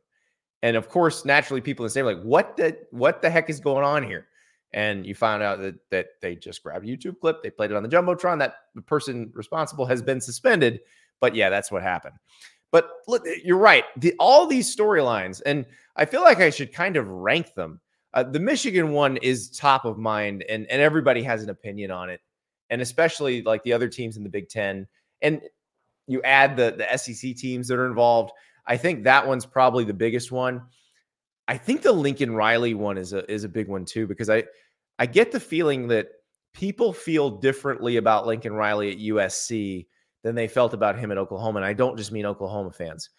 And of course, naturally, people in the state like, what the, what the heck is going on here? and you find out that that they just grabbed a YouTube clip, they played it on the jumbotron. That the person responsible has been suspended. But yeah, that's what happened. But look, you're right. The, all these storylines, and I feel like I should kind of rank them. Uh, the Michigan one is top of mind, and and everybody has an opinion on it, and especially like the other teams in the Big Ten. And you add the the SEC teams that are involved. I think that one's probably the biggest one. I think the Lincoln Riley one is a is a big one too because I I get the feeling that people feel differently about Lincoln Riley at USC than they felt about him at Oklahoma, and I don't just mean Oklahoma fans.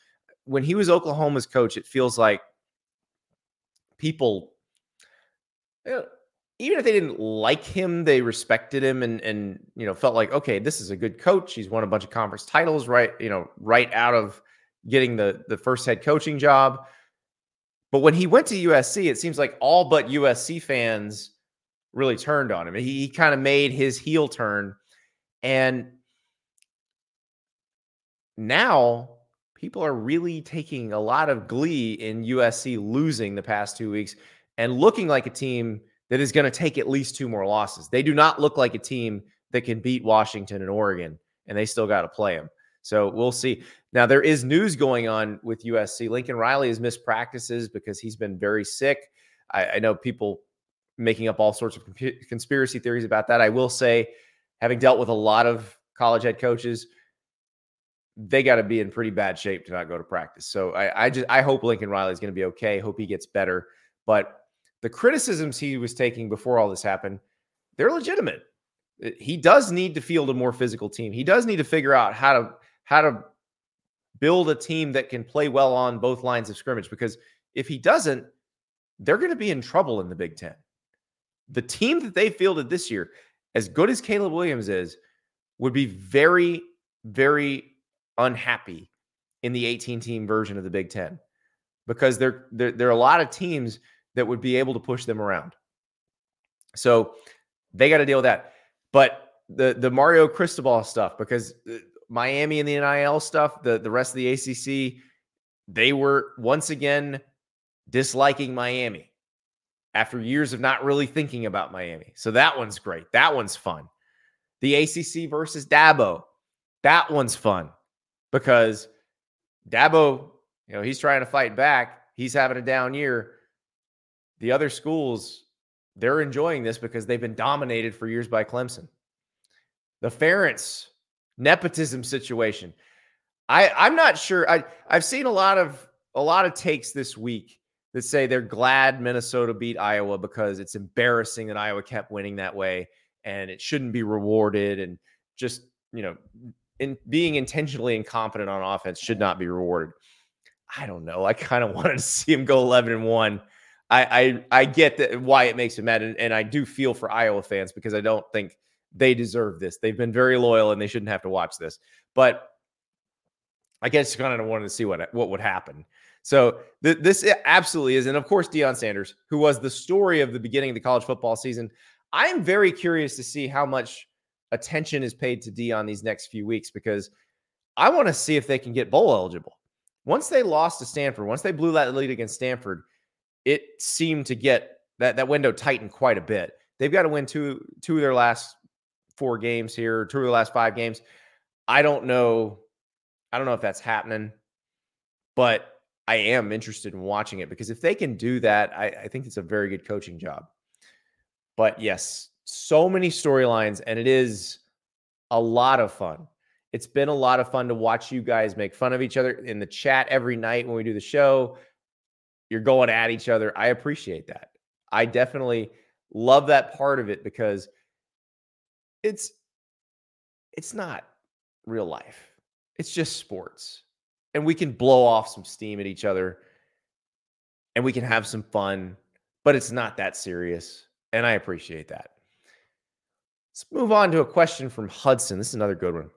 When he was Oklahoma's coach, it feels like people, know, even if they didn't like him, they respected him and and you know felt like okay, this is a good coach. He's won a bunch of conference titles, right? You know, right out of getting the the first head coaching job. But when he went to USC, it seems like all but USC fans really turned on him. He, he kind of made his heel turn. And now people are really taking a lot of glee in USC losing the past two weeks and looking like a team that is going to take at least two more losses. They do not look like a team that can beat Washington and Oregon, and they still got to play them. So we'll see. Now, there is news going on with USC. Lincoln Riley has missed practices because he's been very sick. I, I know people making up all sorts of conspiracy theories about that. I will say, having dealt with a lot of college head coaches, they got to be in pretty bad shape to not go to practice. So I, I just I hope Lincoln Riley is going to be okay. Hope he gets better. But the criticisms he was taking before all this happened, they're legitimate. He does need to field a more physical team. He does need to figure out how to how to build a team that can play well on both lines of scrimmage because if he doesn't, they're going to be in trouble in the Big 10. The team that they fielded this year, as good as Caleb Williams is, would be very very unhappy in the 18 team version of the Big 10 because there, there, there are a lot of teams that would be able to push them around. So they got to deal with that. But the the Mario Cristobal stuff, because uh, Miami and the NIL stuff, the, the rest of the ACC, they were once again disliking Miami after years of not really thinking about Miami. So that one's great. That one's fun. The ACC versus Dabo, that one's fun because Dabo, you know, he's trying to fight back. He's having a down year. The other schools, they're enjoying this because they've been dominated for years by Clemson. The Ferentz nepotism situation. I, I'm not sure. I, I've seen a lot of a lot of takes this week that say they're glad Minnesota beat Iowa because it's embarrassing that Iowa kept winning that way and it shouldn't be rewarded and just you know in being intentionally incompetent on offense should not be rewarded. I don't know. I kind of <laughs> wanted to see him go 11 and 1. I, I I get that why it makes him mad, and, and I do feel for Iowa fans because I don't think they deserve this. They've been very loyal and they shouldn't have to watch this. But I guess kind of wanted to see what what would happen. So th- this eh, absolutely is, and of course Deion Sanders, who was the story of the beginning of the college football season. I'm very curious to see how much attention is paid to Deion these next few weeks because I want to see if they can get bowl eligible. Once they lost to Stanford, once they blew that lead against Stanford, it seemed to get that that window tightened quite a bit. They've got to win two two of their last four games here, two of the last five games. I don't know. I don't know if that's happening, but I am interested in watching it because if they can do that, I, I think it's a very good coaching job. But yes, so many storylines, and it is a lot of fun. It's been a lot of fun to watch you guys make fun of each other in the chat every night when we do the show. You're going at each other. I appreciate that. I definitely love that part of it because it's it's not real life. It's just sports. And we can blow off some steam at each other and we can have some fun, but it's not that serious. And I appreciate that. Let's move on to a question from Hudson. This is another good one.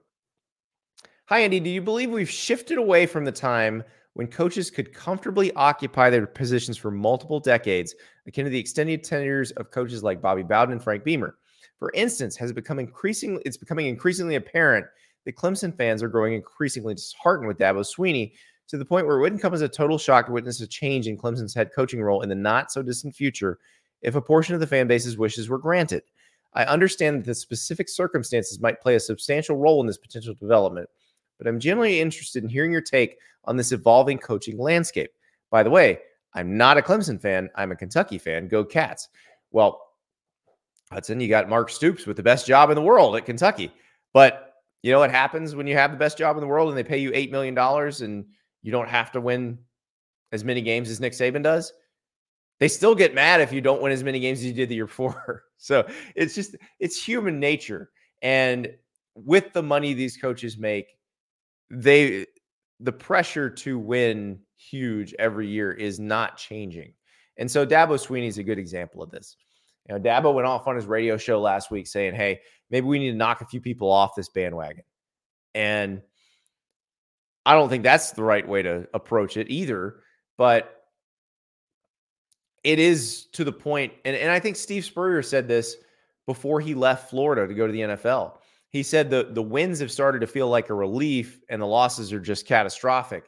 Hi, Andy. Do you believe we've shifted away from the time when coaches could comfortably occupy their positions for multiple decades, akin to the extended tenures of coaches like Bobby Bowden and Frank Beamer? For instance, has become increasingly it's becoming increasingly apparent that Clemson fans are growing increasingly disheartened with Dabo Swinney to the point where it wouldn't come as a total shock to witness a change in Clemson's head coaching role in the not so distant future if a portion of the fan base's wishes were granted. I understand that the specific circumstances might play a substantial role in this potential development, but I'm generally interested in hearing your take on this evolving coaching landscape. By the way, I'm not a Clemson fan. I'm a Kentucky fan. Go Cats. Well, Hudson, you got Mark Stoops with the best job in the world at Kentucky. But you know what happens when you have the best job in the world and they pay you $8 million and you don't have to win as many games as Nick Saban does? They still get mad if you don't win as many games as you did the year <laughs> before. So it's just, it's human nature. And with the money these coaches make, they, the pressure to win huge every year is not changing. And so Dabo Swinney is a good example of this. You know, Dabo went off on his radio show last week saying, hey, maybe we need to knock a few people off this bandwagon. And I don't think that's the right way to approach it either. But it is to the point, and, and I think Steve Spurrier said this before he left Florida to go to the NFL. he said the the wins have started to feel like a relief and the losses are just catastrophic.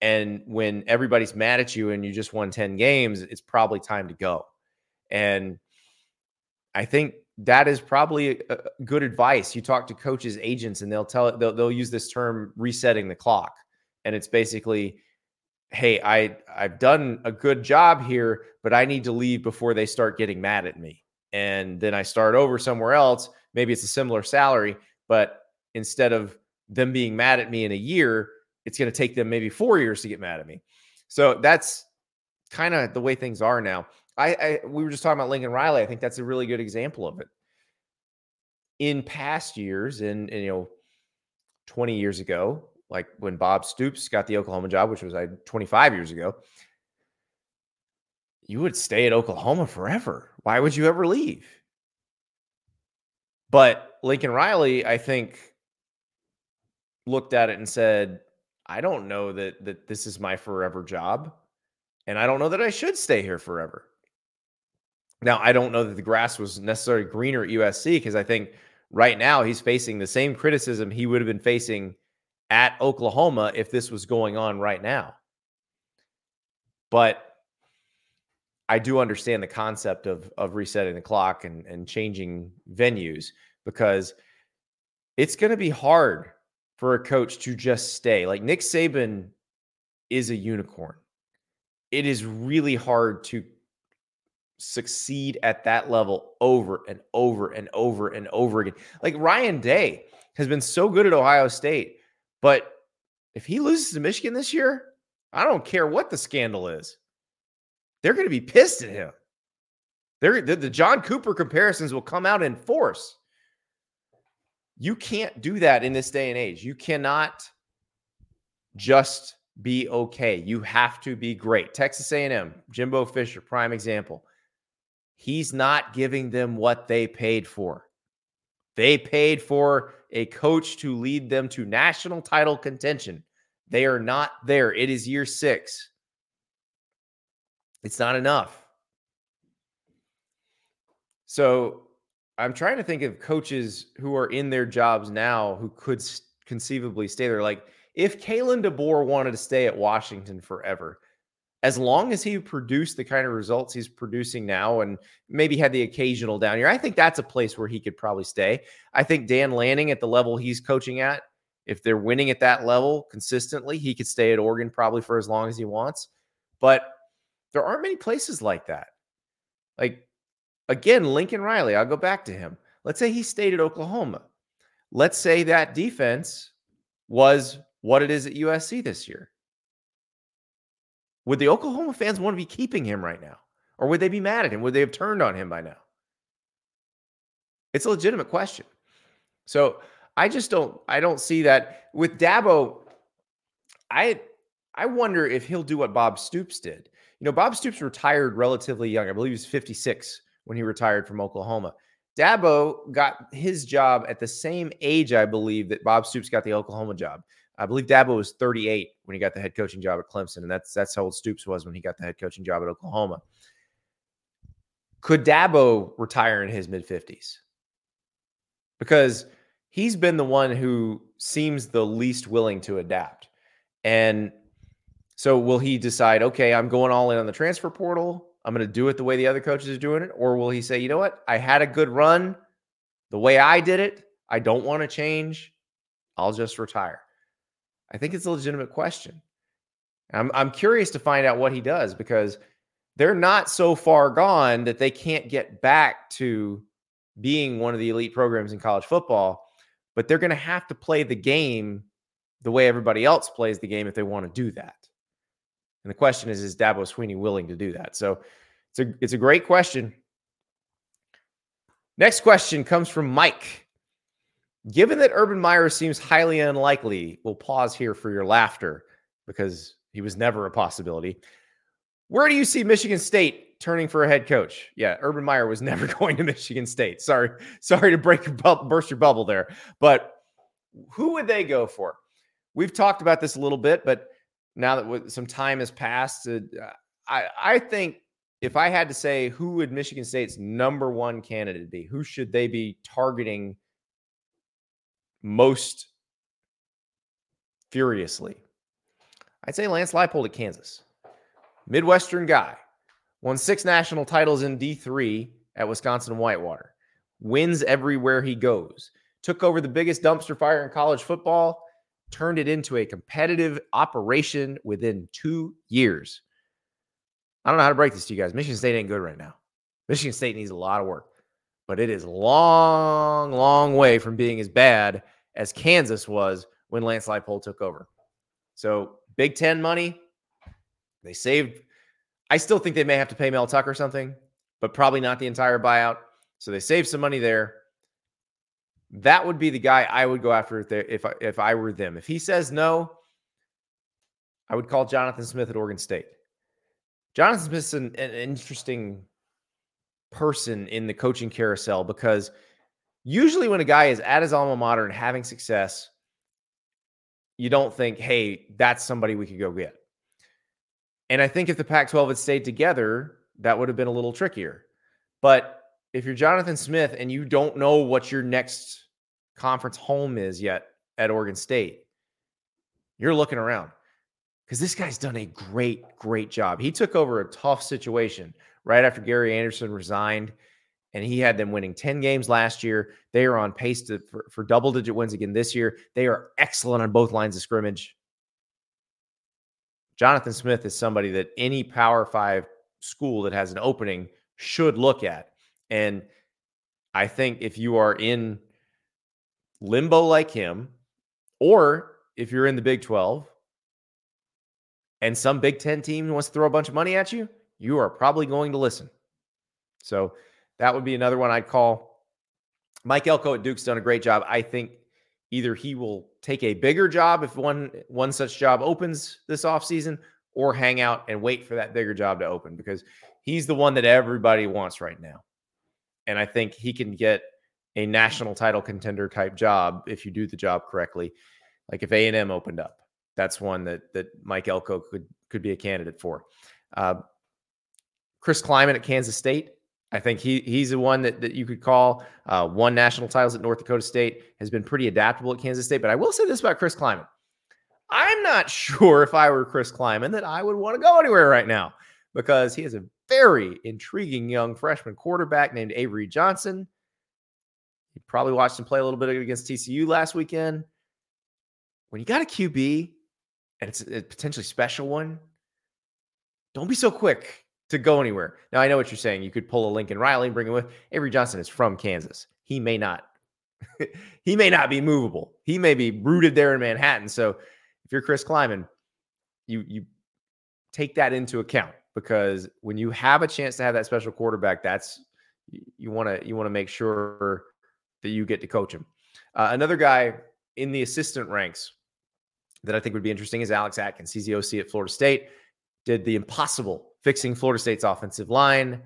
And when everybody's mad at you and you just won 10 games, it's probably time to go. And I think that is probably a, a good advice. You talk to coaches, agents, and they'll tell it, they'll, they'll use this term resetting the clock. And it's basically, hey, I I've done a good job here, but I need to leave before they start getting mad at me. And then I start over somewhere else. Maybe it's a similar salary, but instead of them being mad at me in a year, it's going to take them maybe four years to get mad at me. So that's kind of the way things are now. I, I, we were just talking about Lincoln Riley. I think that's a really good example of it. In past years, and, you know, 20 years ago, like when Bob Stoops got the Oklahoma job, which was like 25 years ago, you would stay at Oklahoma forever. Why would you ever leave? But Lincoln Riley, I think, looked at it and said, I don't know that that this is my forever job. And I don't know that I should stay here forever. Now, I don't know that the grass was necessarily greener at USC because I think right now he's facing the same criticism he would have been facing at Oklahoma if this was going on right now. But I do understand the concept of of resetting the clock and and changing venues because it's going to be hard for a coach to just stay. Like Nick Saban is a unicorn. It is really hard to succeed at that level over and over and over and over again. Like Ryan Day has been so good at Ohio State, but if he loses to Michigan this year, I don't care what the scandal is. They're going to be pissed at him. They're, the, the John Cooper comparisons will come out in force. You can't do that in this day and age. You cannot just be okay. You have to be great. Texas A&M, Jimbo Fisher, prime example. He's not giving them what they paid for. They paid for a coach to lead them to national title contention. They are not there. It is year six. It's not enough. So I'm trying to think of coaches who are in their jobs now who could conceivably stay there. Like if Kalen DeBoer wanted to stay at Washington forever, as long as he produced the kind of results he's producing now and maybe had the occasional down year, I think that's a place where he could probably stay. I think Dan Lanning at the level he's coaching at, if they're winning at that level consistently, he could stay at Oregon probably for as long as he wants. But there aren't many places like that. Like, again, Lincoln Riley, I'll go back to him. Let's say he stayed at Oklahoma. Let's say that defense was what it is at USC this year. Would the Oklahoma fans want to be keeping him right now? Or would they be mad at him? Would they have turned on him by now? It's a legitimate question. So I just don't I don't see that with Dabo. I I wonder if he'll do what Bob Stoops did. You know, Bob Stoops retired relatively young. I believe he was 56 when he retired from Oklahoma. Dabo got his job at the same age, I believe, that Bob Stoops got the Oklahoma job. I believe Dabo was 38 when he got the head coaching job at Clemson, and that's that's how old Stoops was when he got the head coaching job at Oklahoma. Could Dabo retire in his mid 50s? Because he's been the one who seems the least willing to adapt. And so will he decide, okay, I'm going all in on the transfer portal. I'm going to do it the way the other coaches are doing it? Or will he say, you know what? I had a good run the way I did it. I don't want to change. I'll just retire. I think it's a legitimate question. I'm I'm curious to find out what he does because they're not so far gone that they can't get back to being one of the elite programs in college football, but they're going to have to play the game the way everybody else plays the game if they want to do that. And the question is, is Dabo Swinney willing to do that? So it's a it's a great question. Next question comes from Mike. Given that Urban Meyer seems highly unlikely, we'll pause here for your laughter because he was never a possibility. Where do you see Michigan State turning for a head coach? Yeah, Urban Meyer was <laughs> never going to Michigan State. Sorry, sorry to break your bu- burst your bubble there, but who would they go for? We've talked about this a little bit, but now that some time has passed, uh, I I think if I had to say who would Michigan State's number one candidate be, who should they be targeting? Most furiously. I'd say Lance Leipold at Kansas. Midwestern guy. Won six national titles in D3 at Wisconsin Whitewater. Wins everywhere he goes. Took over the biggest dumpster fire in college football, turned it into a competitive operation within two years. I don't know how to break this to you guys. Michigan State ain't good right now. Michigan State needs a lot of work, but it is long, long way from being as bad as Kansas was when Lance Leipold took over. So Big Ten money, they saved. I still think they may have to pay Mel Tucker something, but probably not the entire buyout. So they saved some money there. That would be the guy I would go after if, if I, if I were them. If he says no, I would call Jonathan Smith at Oregon State. Jonathan Smith's an, an interesting person in the coaching carousel because usually when a guy is at his alma mater and having success, you don't think, hey, that's somebody we could go get. And I think if the Pac 12 had stayed together, that would have been a little trickier. But if you're Jonathan Smith and you don't know what your next conference home is yet at Oregon State, you're looking around because this guy's done a great, great job. He took over a tough situation right after Gary Anderson resigned, and he had them winning 10 games last year. They are on pace to, for, for double digit wins again this year. They are excellent on both lines of scrimmage. Jonathan Smith is somebody that any Power Five school that has an opening should look at. And I think if you are in limbo like him, or if you're in the Big 12 and some Big 10 team wants to throw a bunch of money at you, you are probably going to listen. So that would be another one I'd call. Mike Elko at Duke's done a great job. I think either he will take a bigger job if one one such job opens this offseason or hang out and wait for that bigger job to open because he's the one that everybody wants right now. And I think he can get a national title contender type job if you do the job correctly. Like if A&M opened up, that's one that that Mike Elko could could be a candidate for. Uh, Chris Klieman at Kansas State. I think he he's the one that, that you could call. Uh, won national titles at North Dakota State, has been pretty adaptable at Kansas State. But I will say this about Chris Klieman. I'm not <laughs> sure if I were Chris Klieman that I would want to go anywhere right now because he has a very intriguing young freshman quarterback named Avery Johnson. You probably watched him play a little bit against TCU last weekend. When you got a QB and it's a potentially special one, don't be so quick to go anywhere. Now I know what you're saying. You could pull a Lincoln Riley and bring him with. Avery Johnson is from Kansas. He may not. <laughs> he may not be movable. He may be rooted there in Manhattan. So if you're Chris Klieman, you you take that into account because when you have a chance to have that special quarterback, that's you want to you want to make sure that you get to coach him. Uh, another guy in the assistant ranks that I think would be interesting is Alex Atkins. He's the OC at Florida State. Did the impossible fixing Florida State's offensive line.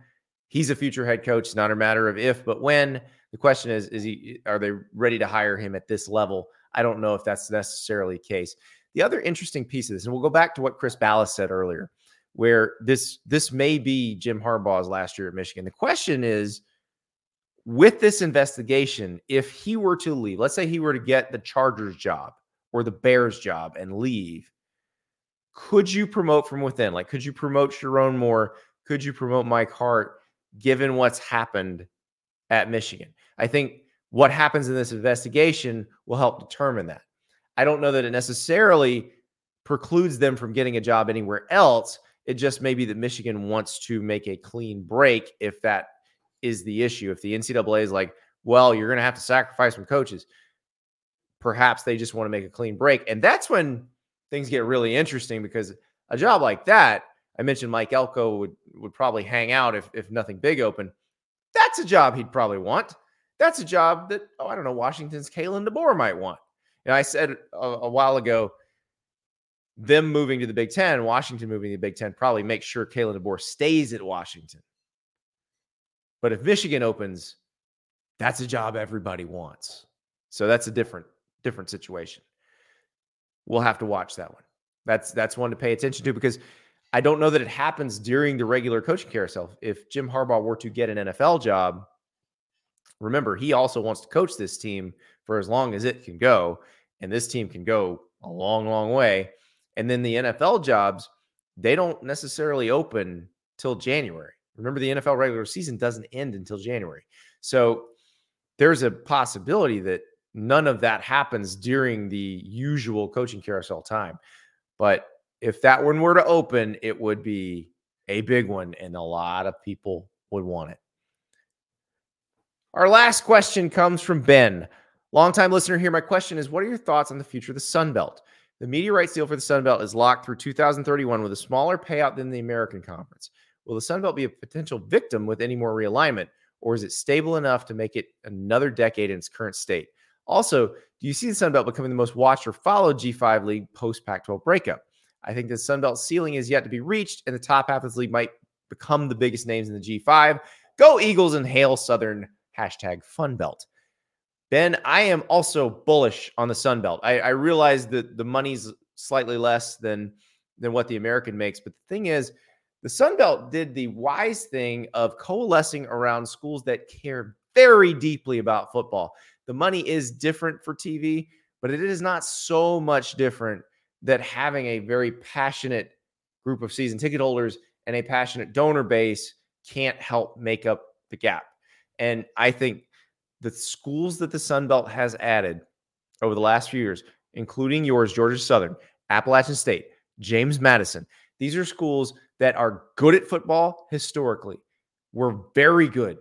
He's a future head coach, It's not a matter of if, but when. The question is, is he are they ready to hire him at this level? I don't know if that's necessarily the case. The other interesting piece of this, and we'll go back to what Chris Balas said earlier, where this this may be Jim Harbaugh's last year at Michigan. The question is, with this investigation, if he were to leave, let's say he were to get the Chargers job or the Bears job and leave, could you promote from within? Like, could you promote Sherrone Moore? Could you promote Mike Hart, given what's happened at Michigan? I think what happens in this investigation will help determine that. I don't know that it necessarily precludes them from getting a job anywhere else. It just may be that Michigan wants to make a clean break if that is the issue. If the NCAA is like, well, you're going to have to sacrifice some coaches, perhaps they just want to make a clean break. And that's when things get really interesting because a job like that, I mentioned Mike Elko would would probably hang out if if nothing big open. That's a job he'd probably want. That's a job that oh I don't know Washington's Kalen DeBoer might want. And I said a, a while ago, them moving to the Big Ten, Washington moving to the Big Ten, probably makes sure Kalen DeBoer stays at Washington. But if Michigan opens, that's a job everybody wants. So that's a different different situation we'll have to watch that one. That's that's one to pay attention to mm-hmm. because I don't know that it happens during the regular coaching carousel. If Jim Harbaugh were to get an NFL job, remember he also wants to coach this team for as long as it can go. And this team can go a long, long way. And then the NFL jobs, they don't necessarily open till January. Remember, the NFL regular season doesn't end until January. So there's a possibility that none of that happens during the usual coaching carousel time. But if that one were to open, it would be a big one, and a lot of people would want it. Our last question comes from Ben. Longtime listener here. My question is What are your thoughts on the future of the Sun Belt? The media rights deal for the Sun Belt is locked through 2031 with a smaller payout than the American Conference. Will the Sun Belt be a potential victim with any more realignment, or is it stable enough to make it another decade in its current state? Also, do you see the Sun Belt becoming the most watched or followed G5 league post Pac 12 breakup? I think the Sun Belt ceiling is yet to be reached, and the top half of this league might become the biggest names in the G5. Go Eagles and hail Southern hashtag Fun Belt. Ben, I am also bullish on the Sun Belt. I, I realize that the money's slightly less than than what the American makes, but the thing is, the Sun Belt did the wise thing of coalescing around schools that care very deeply about football. The money is different for TV, but it is not so much different that having a very passionate group of season ticket holders and a passionate donor base can't help make up the gap. And I think the schools that the Sun Belt has added over the last few years, including yours, Georgia Southern, Appalachian State, James Madison, these are schools that are good at football historically, were very good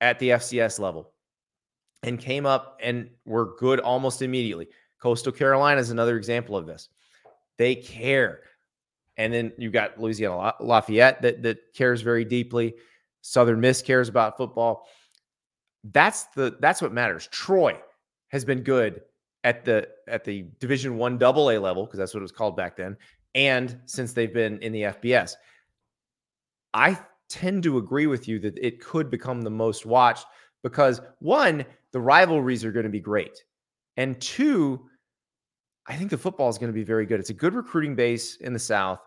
at the FCS level, and came up and were good almost immediately. Coastal Carolina is another example of this. They care. And then you've got Louisiana Lafayette that, that cares very deeply. Southern Miss cares about football. That's the that's what matters. Troy has been good at the at the Division One Double A level because that's what it was called back then, and since they've been in the FBS. I tend to agree with you that it could become the most watched because one, the rivalries are going to be great, and two, I think the football is going to be very good. It's a good recruiting base in the South,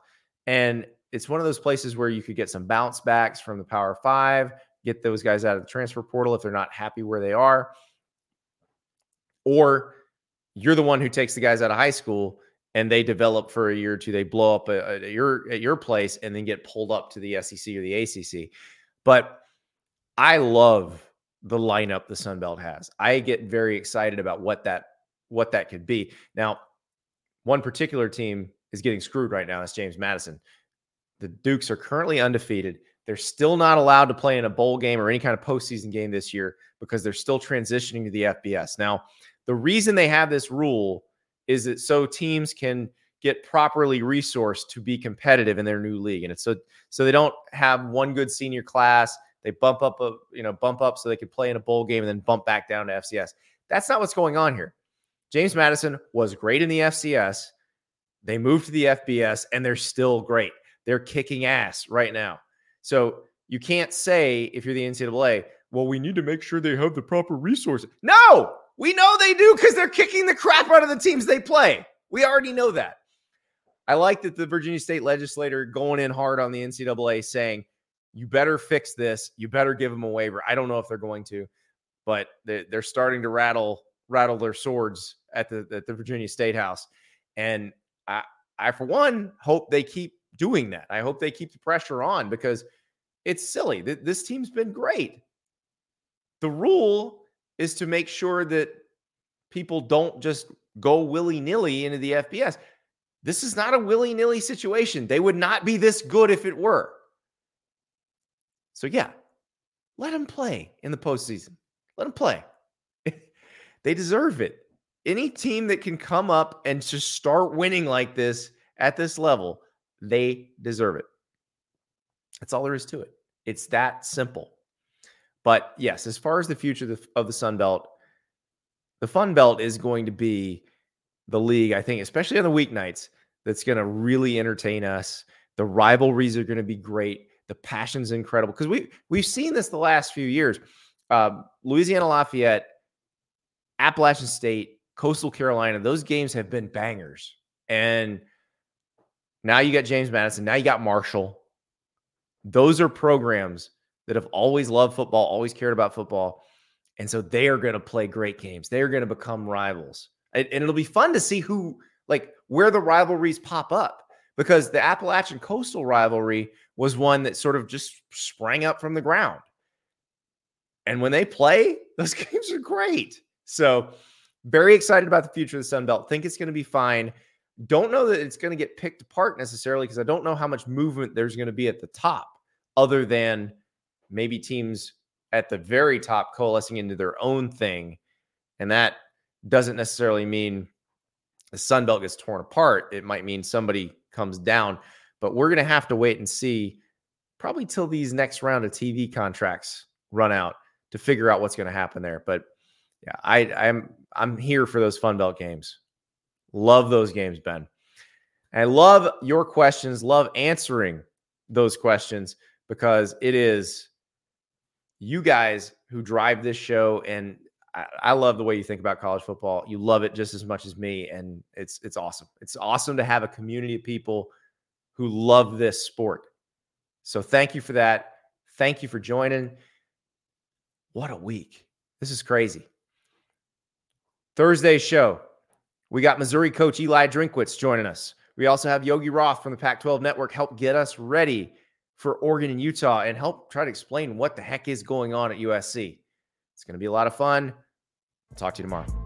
and it's one of those places where you could get some bounce backs from the Power Five get those guys out of the transfer portal if they're not happy where they are. Or you're the one who takes the guys out of high school and they develop for a year or two. They blow up at your at your place and then get pulled up to the SEC or the ACC. But I love the lineup the Sun Belt has. I get very excited about what that what that could be. Now, one particular team is getting screwed right now. That's James Madison. The Dukes are currently undefeated. They're still not allowed to play in a bowl game or any kind of postseason game this year because they're still transitioning to the FBS. Now, the reason they have this rule is that so teams can get properly resourced to be competitive in their new league, and it's so so they don't have one good senior class. They bump up a you know bump up so they could play in a bowl game and then bump back down to FCS. That's not what's going on here. James Madison was great in the FCS. They moved to the FBS and they're still great. They're kicking ass right now. So you can't say if you're the NCAA, well, we need to make sure they have the proper resources. No, we know they do because they're kicking the crap out of the teams they play. We already know that. I like that the Virginia State legislator going in hard on the NCAA saying, you better fix this. You better give them a waiver. I don't know if they're going to, but they're starting to rattle rattle their swords at the at the Virginia State House, and I I for one hope they keep doing that. I hope they keep the pressure on because it's silly. This team's been great. The rule is to make sure that people don't just go willy nilly into the FBS. This is not a willy nilly situation. They would not be this good if it were. So, yeah, let them play in the postseason. Let them play. <laughs> they deserve it. Any team that can come up and just start winning like this at this level, they deserve it. That's all there is to it. It's that simple. But yes, as far as the future of the Sun Belt, the Fun Belt is going to be the league, I think, especially on the weeknights, that's going to really entertain us. The rivalries are going to be great. The passion's incredible because we we've seen this the last few years. Um, Louisiana Lafayette, Appalachian State, Coastal Carolina, those games have been bangers. And now you got James Madison. Now you got Marshall. Those are programs that have always loved football, always cared about football. And so they are going to play great games. They're going to become rivals. And, and it'll be fun to see who, like, where the rivalries pop up because the Appalachian Coastal rivalry was one that sort of just sprang up from the ground. And when they play, <laughs> those games are great. So, very excited about the future of the Sun Belt. Think it's going to be fine. Don't know that it's going to get picked apart necessarily because I don't know how much movement there's going to be at the top, other than maybe teams at the very top coalescing into their own thing. And that doesn't necessarily mean the Sun Belt gets torn apart. It might mean somebody comes down, but we're going to have to wait and see probably till these next round of TV contracts run out to figure out what's going to happen there. But yeah, I, I'm I'm here for those Fun Belt games. Love those games, Ben. I love your questions. Love answering those questions because it is you guys who drive this show, and I, I love the way you think about college football. You love it just as much as me, and it's it's awesome. It's awesome to have a community of people who love this sport. So thank you for that. Thank you for joining. What a week. This is crazy. Thursday show, we got Missouri coach Eli Drinkwitz joining us. We also have Yogi Roth from the Pac 12 Network help get us ready for Oregon and Utah and help try to explain what the heck is going on at USC. It's going to be a lot of fun. I'll talk to you tomorrow.